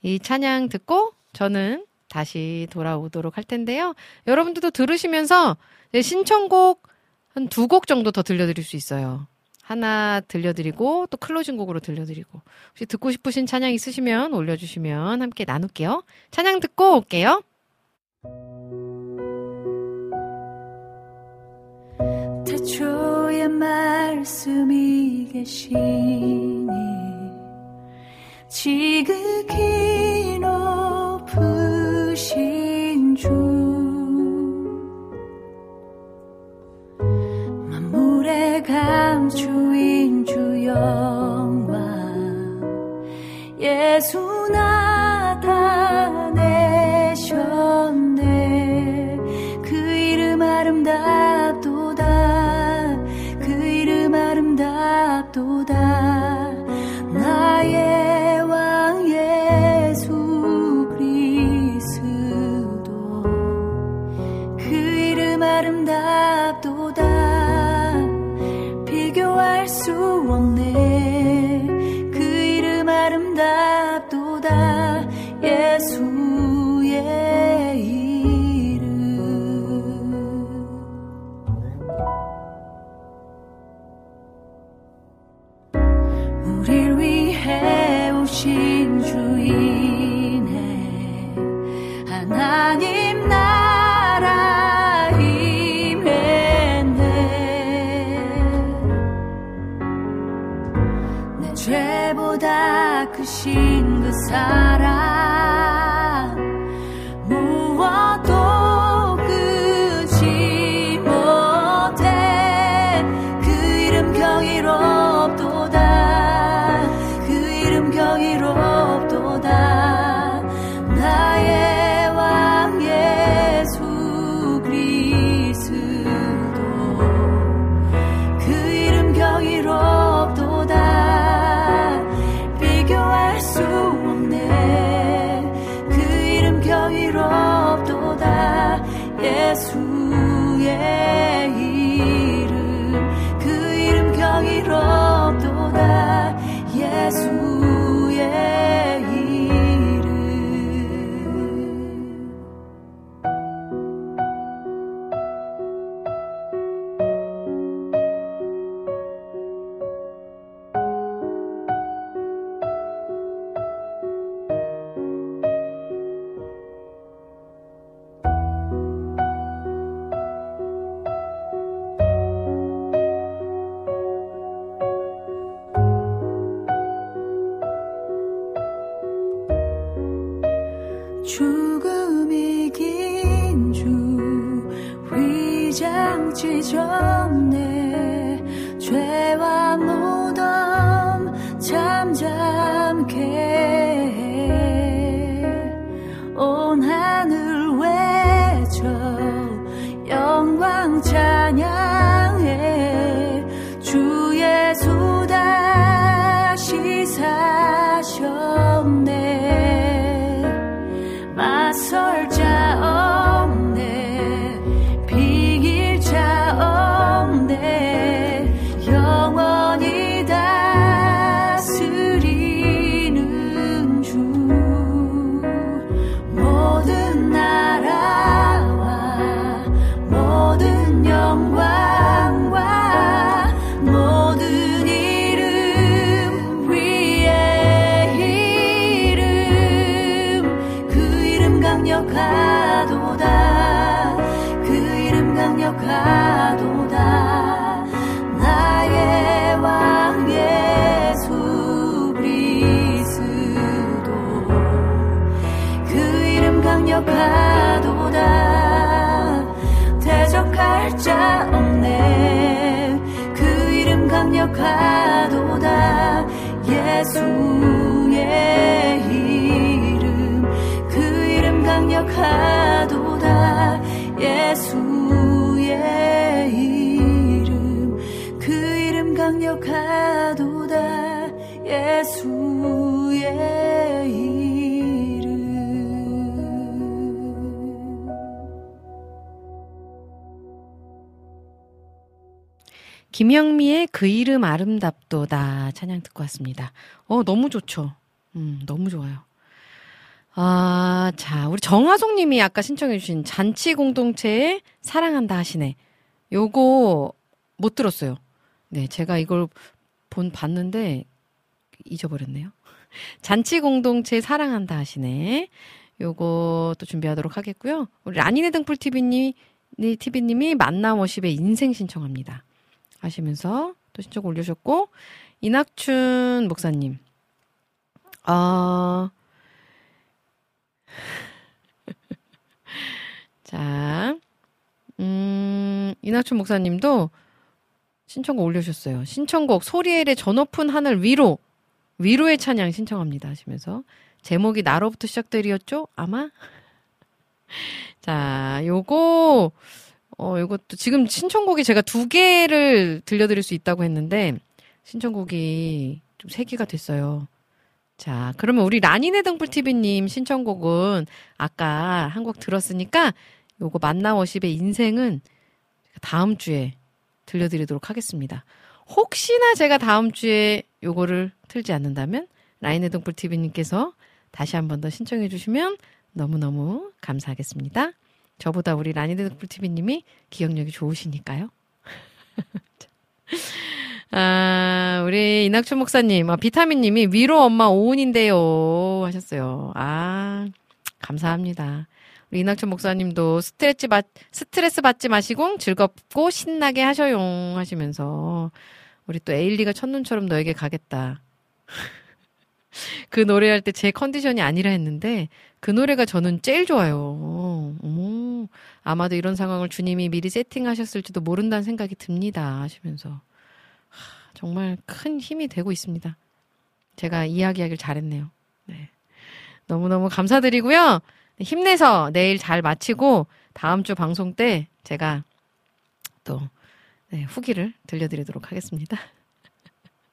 이 찬양 듣고 저는 다시 돌아오도록 할 텐데요. 여러분들도 들으시면서 네, 신청곡 한 두 곡 정도 더 들려드릴 수 있어요. 하나 들려드리고 또 클로징 곡으로 들려드리고 혹시 듣고 싶으신 찬양 있으시면 올려주시면 함께 나눌게요. 찬양 듣고 올게요. 태초의 말씀이 계시니 지극히 높으신 감추인 주 영광 예수 나타 크 강력하도다. 그 이름 강력하도다. 나의 왕 예수 그리스도. 그 이름 강력하도다. 대적할 자 없네. 그 이름 강력하도다. 예수 강력하도다 예수의 이름 그 이름 강력하도다 예수의 김영미의 그 이름 아름답도다 찬양 듣고 왔습니다. 어, 너무 좋죠. 음, 너무 좋아요. 아, 자, 우리 정화송 님이 아까 신청해주신 잔치 공동체에 사랑한다 하시네. 요거 못 들었어요. 네, 제가 이걸 본, 봤는데 잊어버렸네요. 잔치 공동체 사랑한다 하시네. 또 준비하도록 하겠고요. 우리 라니네 TV님, TV님이 만남 워십의 인생 신청합니다. 하시면서 또 신청 올려주셨고, 이낙춘 목사님. 아, 자, 음, 이낙춘 목사님도 신청곡 올려주셨어요. 신청곡 소리엘의 저 높은 하늘 위로, 위로의 찬양 신청합니다 하시면서 제목이 나로부터 시작되리였죠? 아마? 자, 요거, 어, 요것도 지금 신청곡이 제가 두 개를 들려드릴 수 있다고 했는데, 신청곡이 좀 세 개가 됐어요. 자, 그러면 우리 라니네 등불TV님 신청곡은 아까 한 곡 들었으니까 요거 만나워십의 인생은 다음 주에 들려드리도록 하겠습니다. 혹시나 제가 다음 주에 요거를 틀지 않는다면 라니네 등불TV님께서 다시 한 번 더 신청해 주시면 너무너무 감사하겠습니다. 저보다 우리 라니네 등불TV님이 기억력이 좋으시니까요. 아, 우리 이낙춘 목사님, 아, 비타민님이 위로 엄마 오은인데요. 하셨어요. 아, 감사합니다. 우리 이낙춘 목사님도 스트레스 받, 스트레스 받지 마시고 즐겁고 신나게 하셔요. 하시면서 우리 또 에일리가 첫눈처럼 너에게 가겠다. 그 노래할 때 제 컨디션이 아니라 했는데 그 노래가 저는 제일 좋아요. 오, 아마도 이런 상황을 주님이 미리 세팅하셨을지도 모른다는 생각이 듭니다. 하시면서. 하, 정말 큰 힘이 되고 있습니다. 제가 이야기하길 잘했네요. 네. 너무너무 감사드리고요. 힘내서 내일 잘 마치고 다음 주 방송 때 제가 또 네, 후기를 들려드리도록 하겠습니다.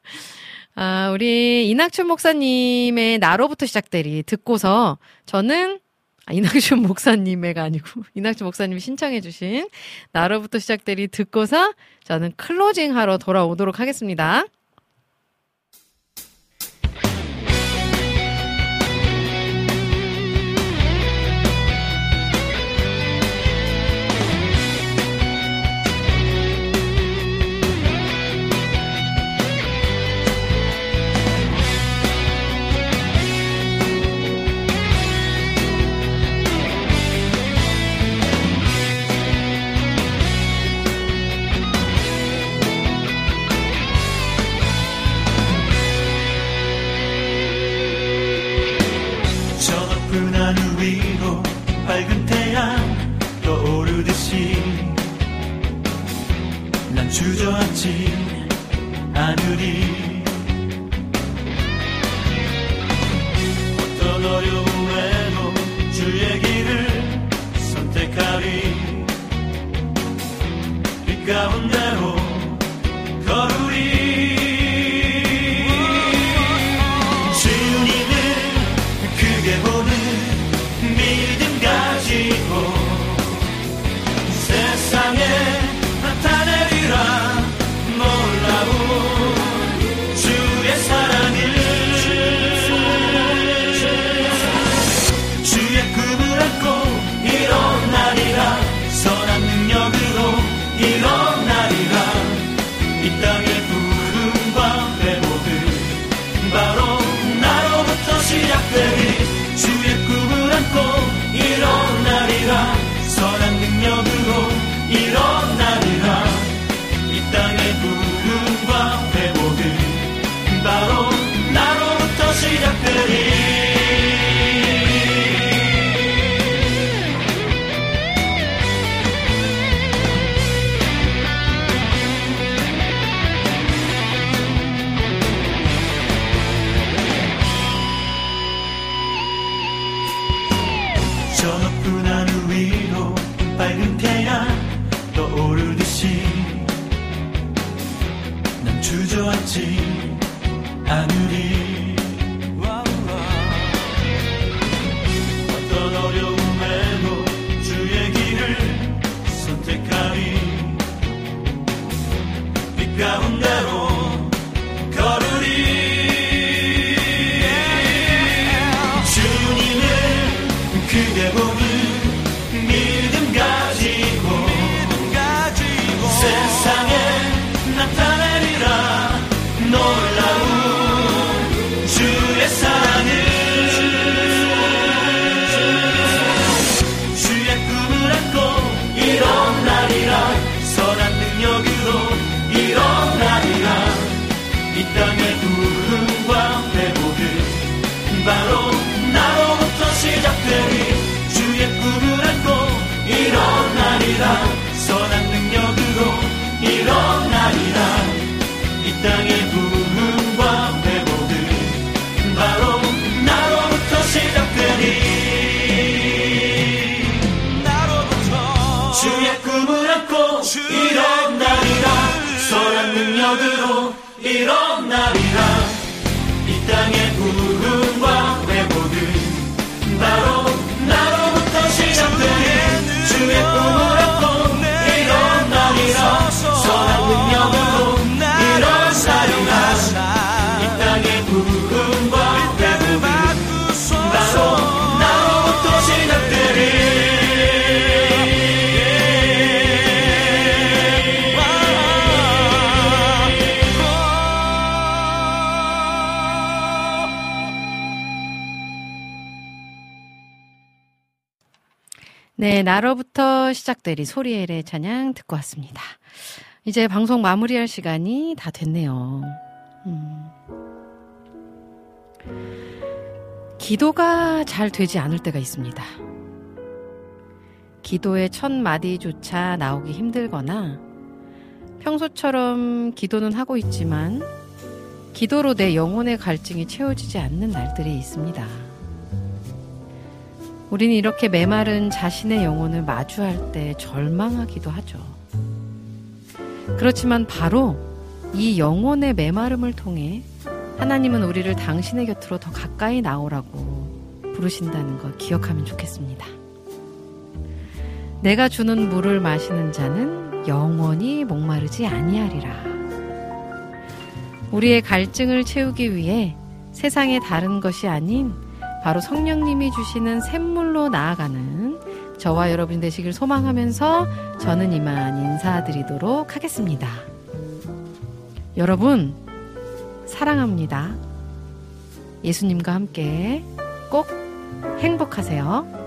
아, 우리 이낙춘 목사님의 나로부터 시작되리 듣고서 저는 아, 이낙춘 목사님의가 아니고 이낙춘 목사님이 신청해주신 나로부터 시작되리 듣고서 저는 클로징 하러 돌아오도록 하겠습니다. 네, 나로부터 시작되리 소리엘의 찬양 듣고 왔습니다. 이제 방송 마무리할 시간이 다 됐네요. 음. 기도가 잘 되지 않을 때가 있습니다. 기도의 첫 마디조차 나오기 힘들거나 평소처럼 기도는 하고 있지만 기도로 내 영혼의 갈증이 채워지지 않는 날들이 있습니다. 우리는 이렇게 메마른 자신의 영혼을 마주할 때 절망하기도 하죠. 그렇지만 바로 이 영혼의 메마름을 통해 하나님은 우리를 당신의 곁으로 더 가까이 나오라고 부르신다는 걸 기억하면 좋겠습니다. 내가 주는 물을 마시는 자는 영원히 목마르지 아니하리라. 우리의 갈증을 채우기 위해 세상의 다른 것이 아닌 바로 성령님이 주시는 샘물로 나아가는 저와 여러분 되시길 소망하면서 저는 이만 인사드리도록 하겠습니다. 여러분, 사랑합니다. 예수님과 함께 꼭 행복하세요.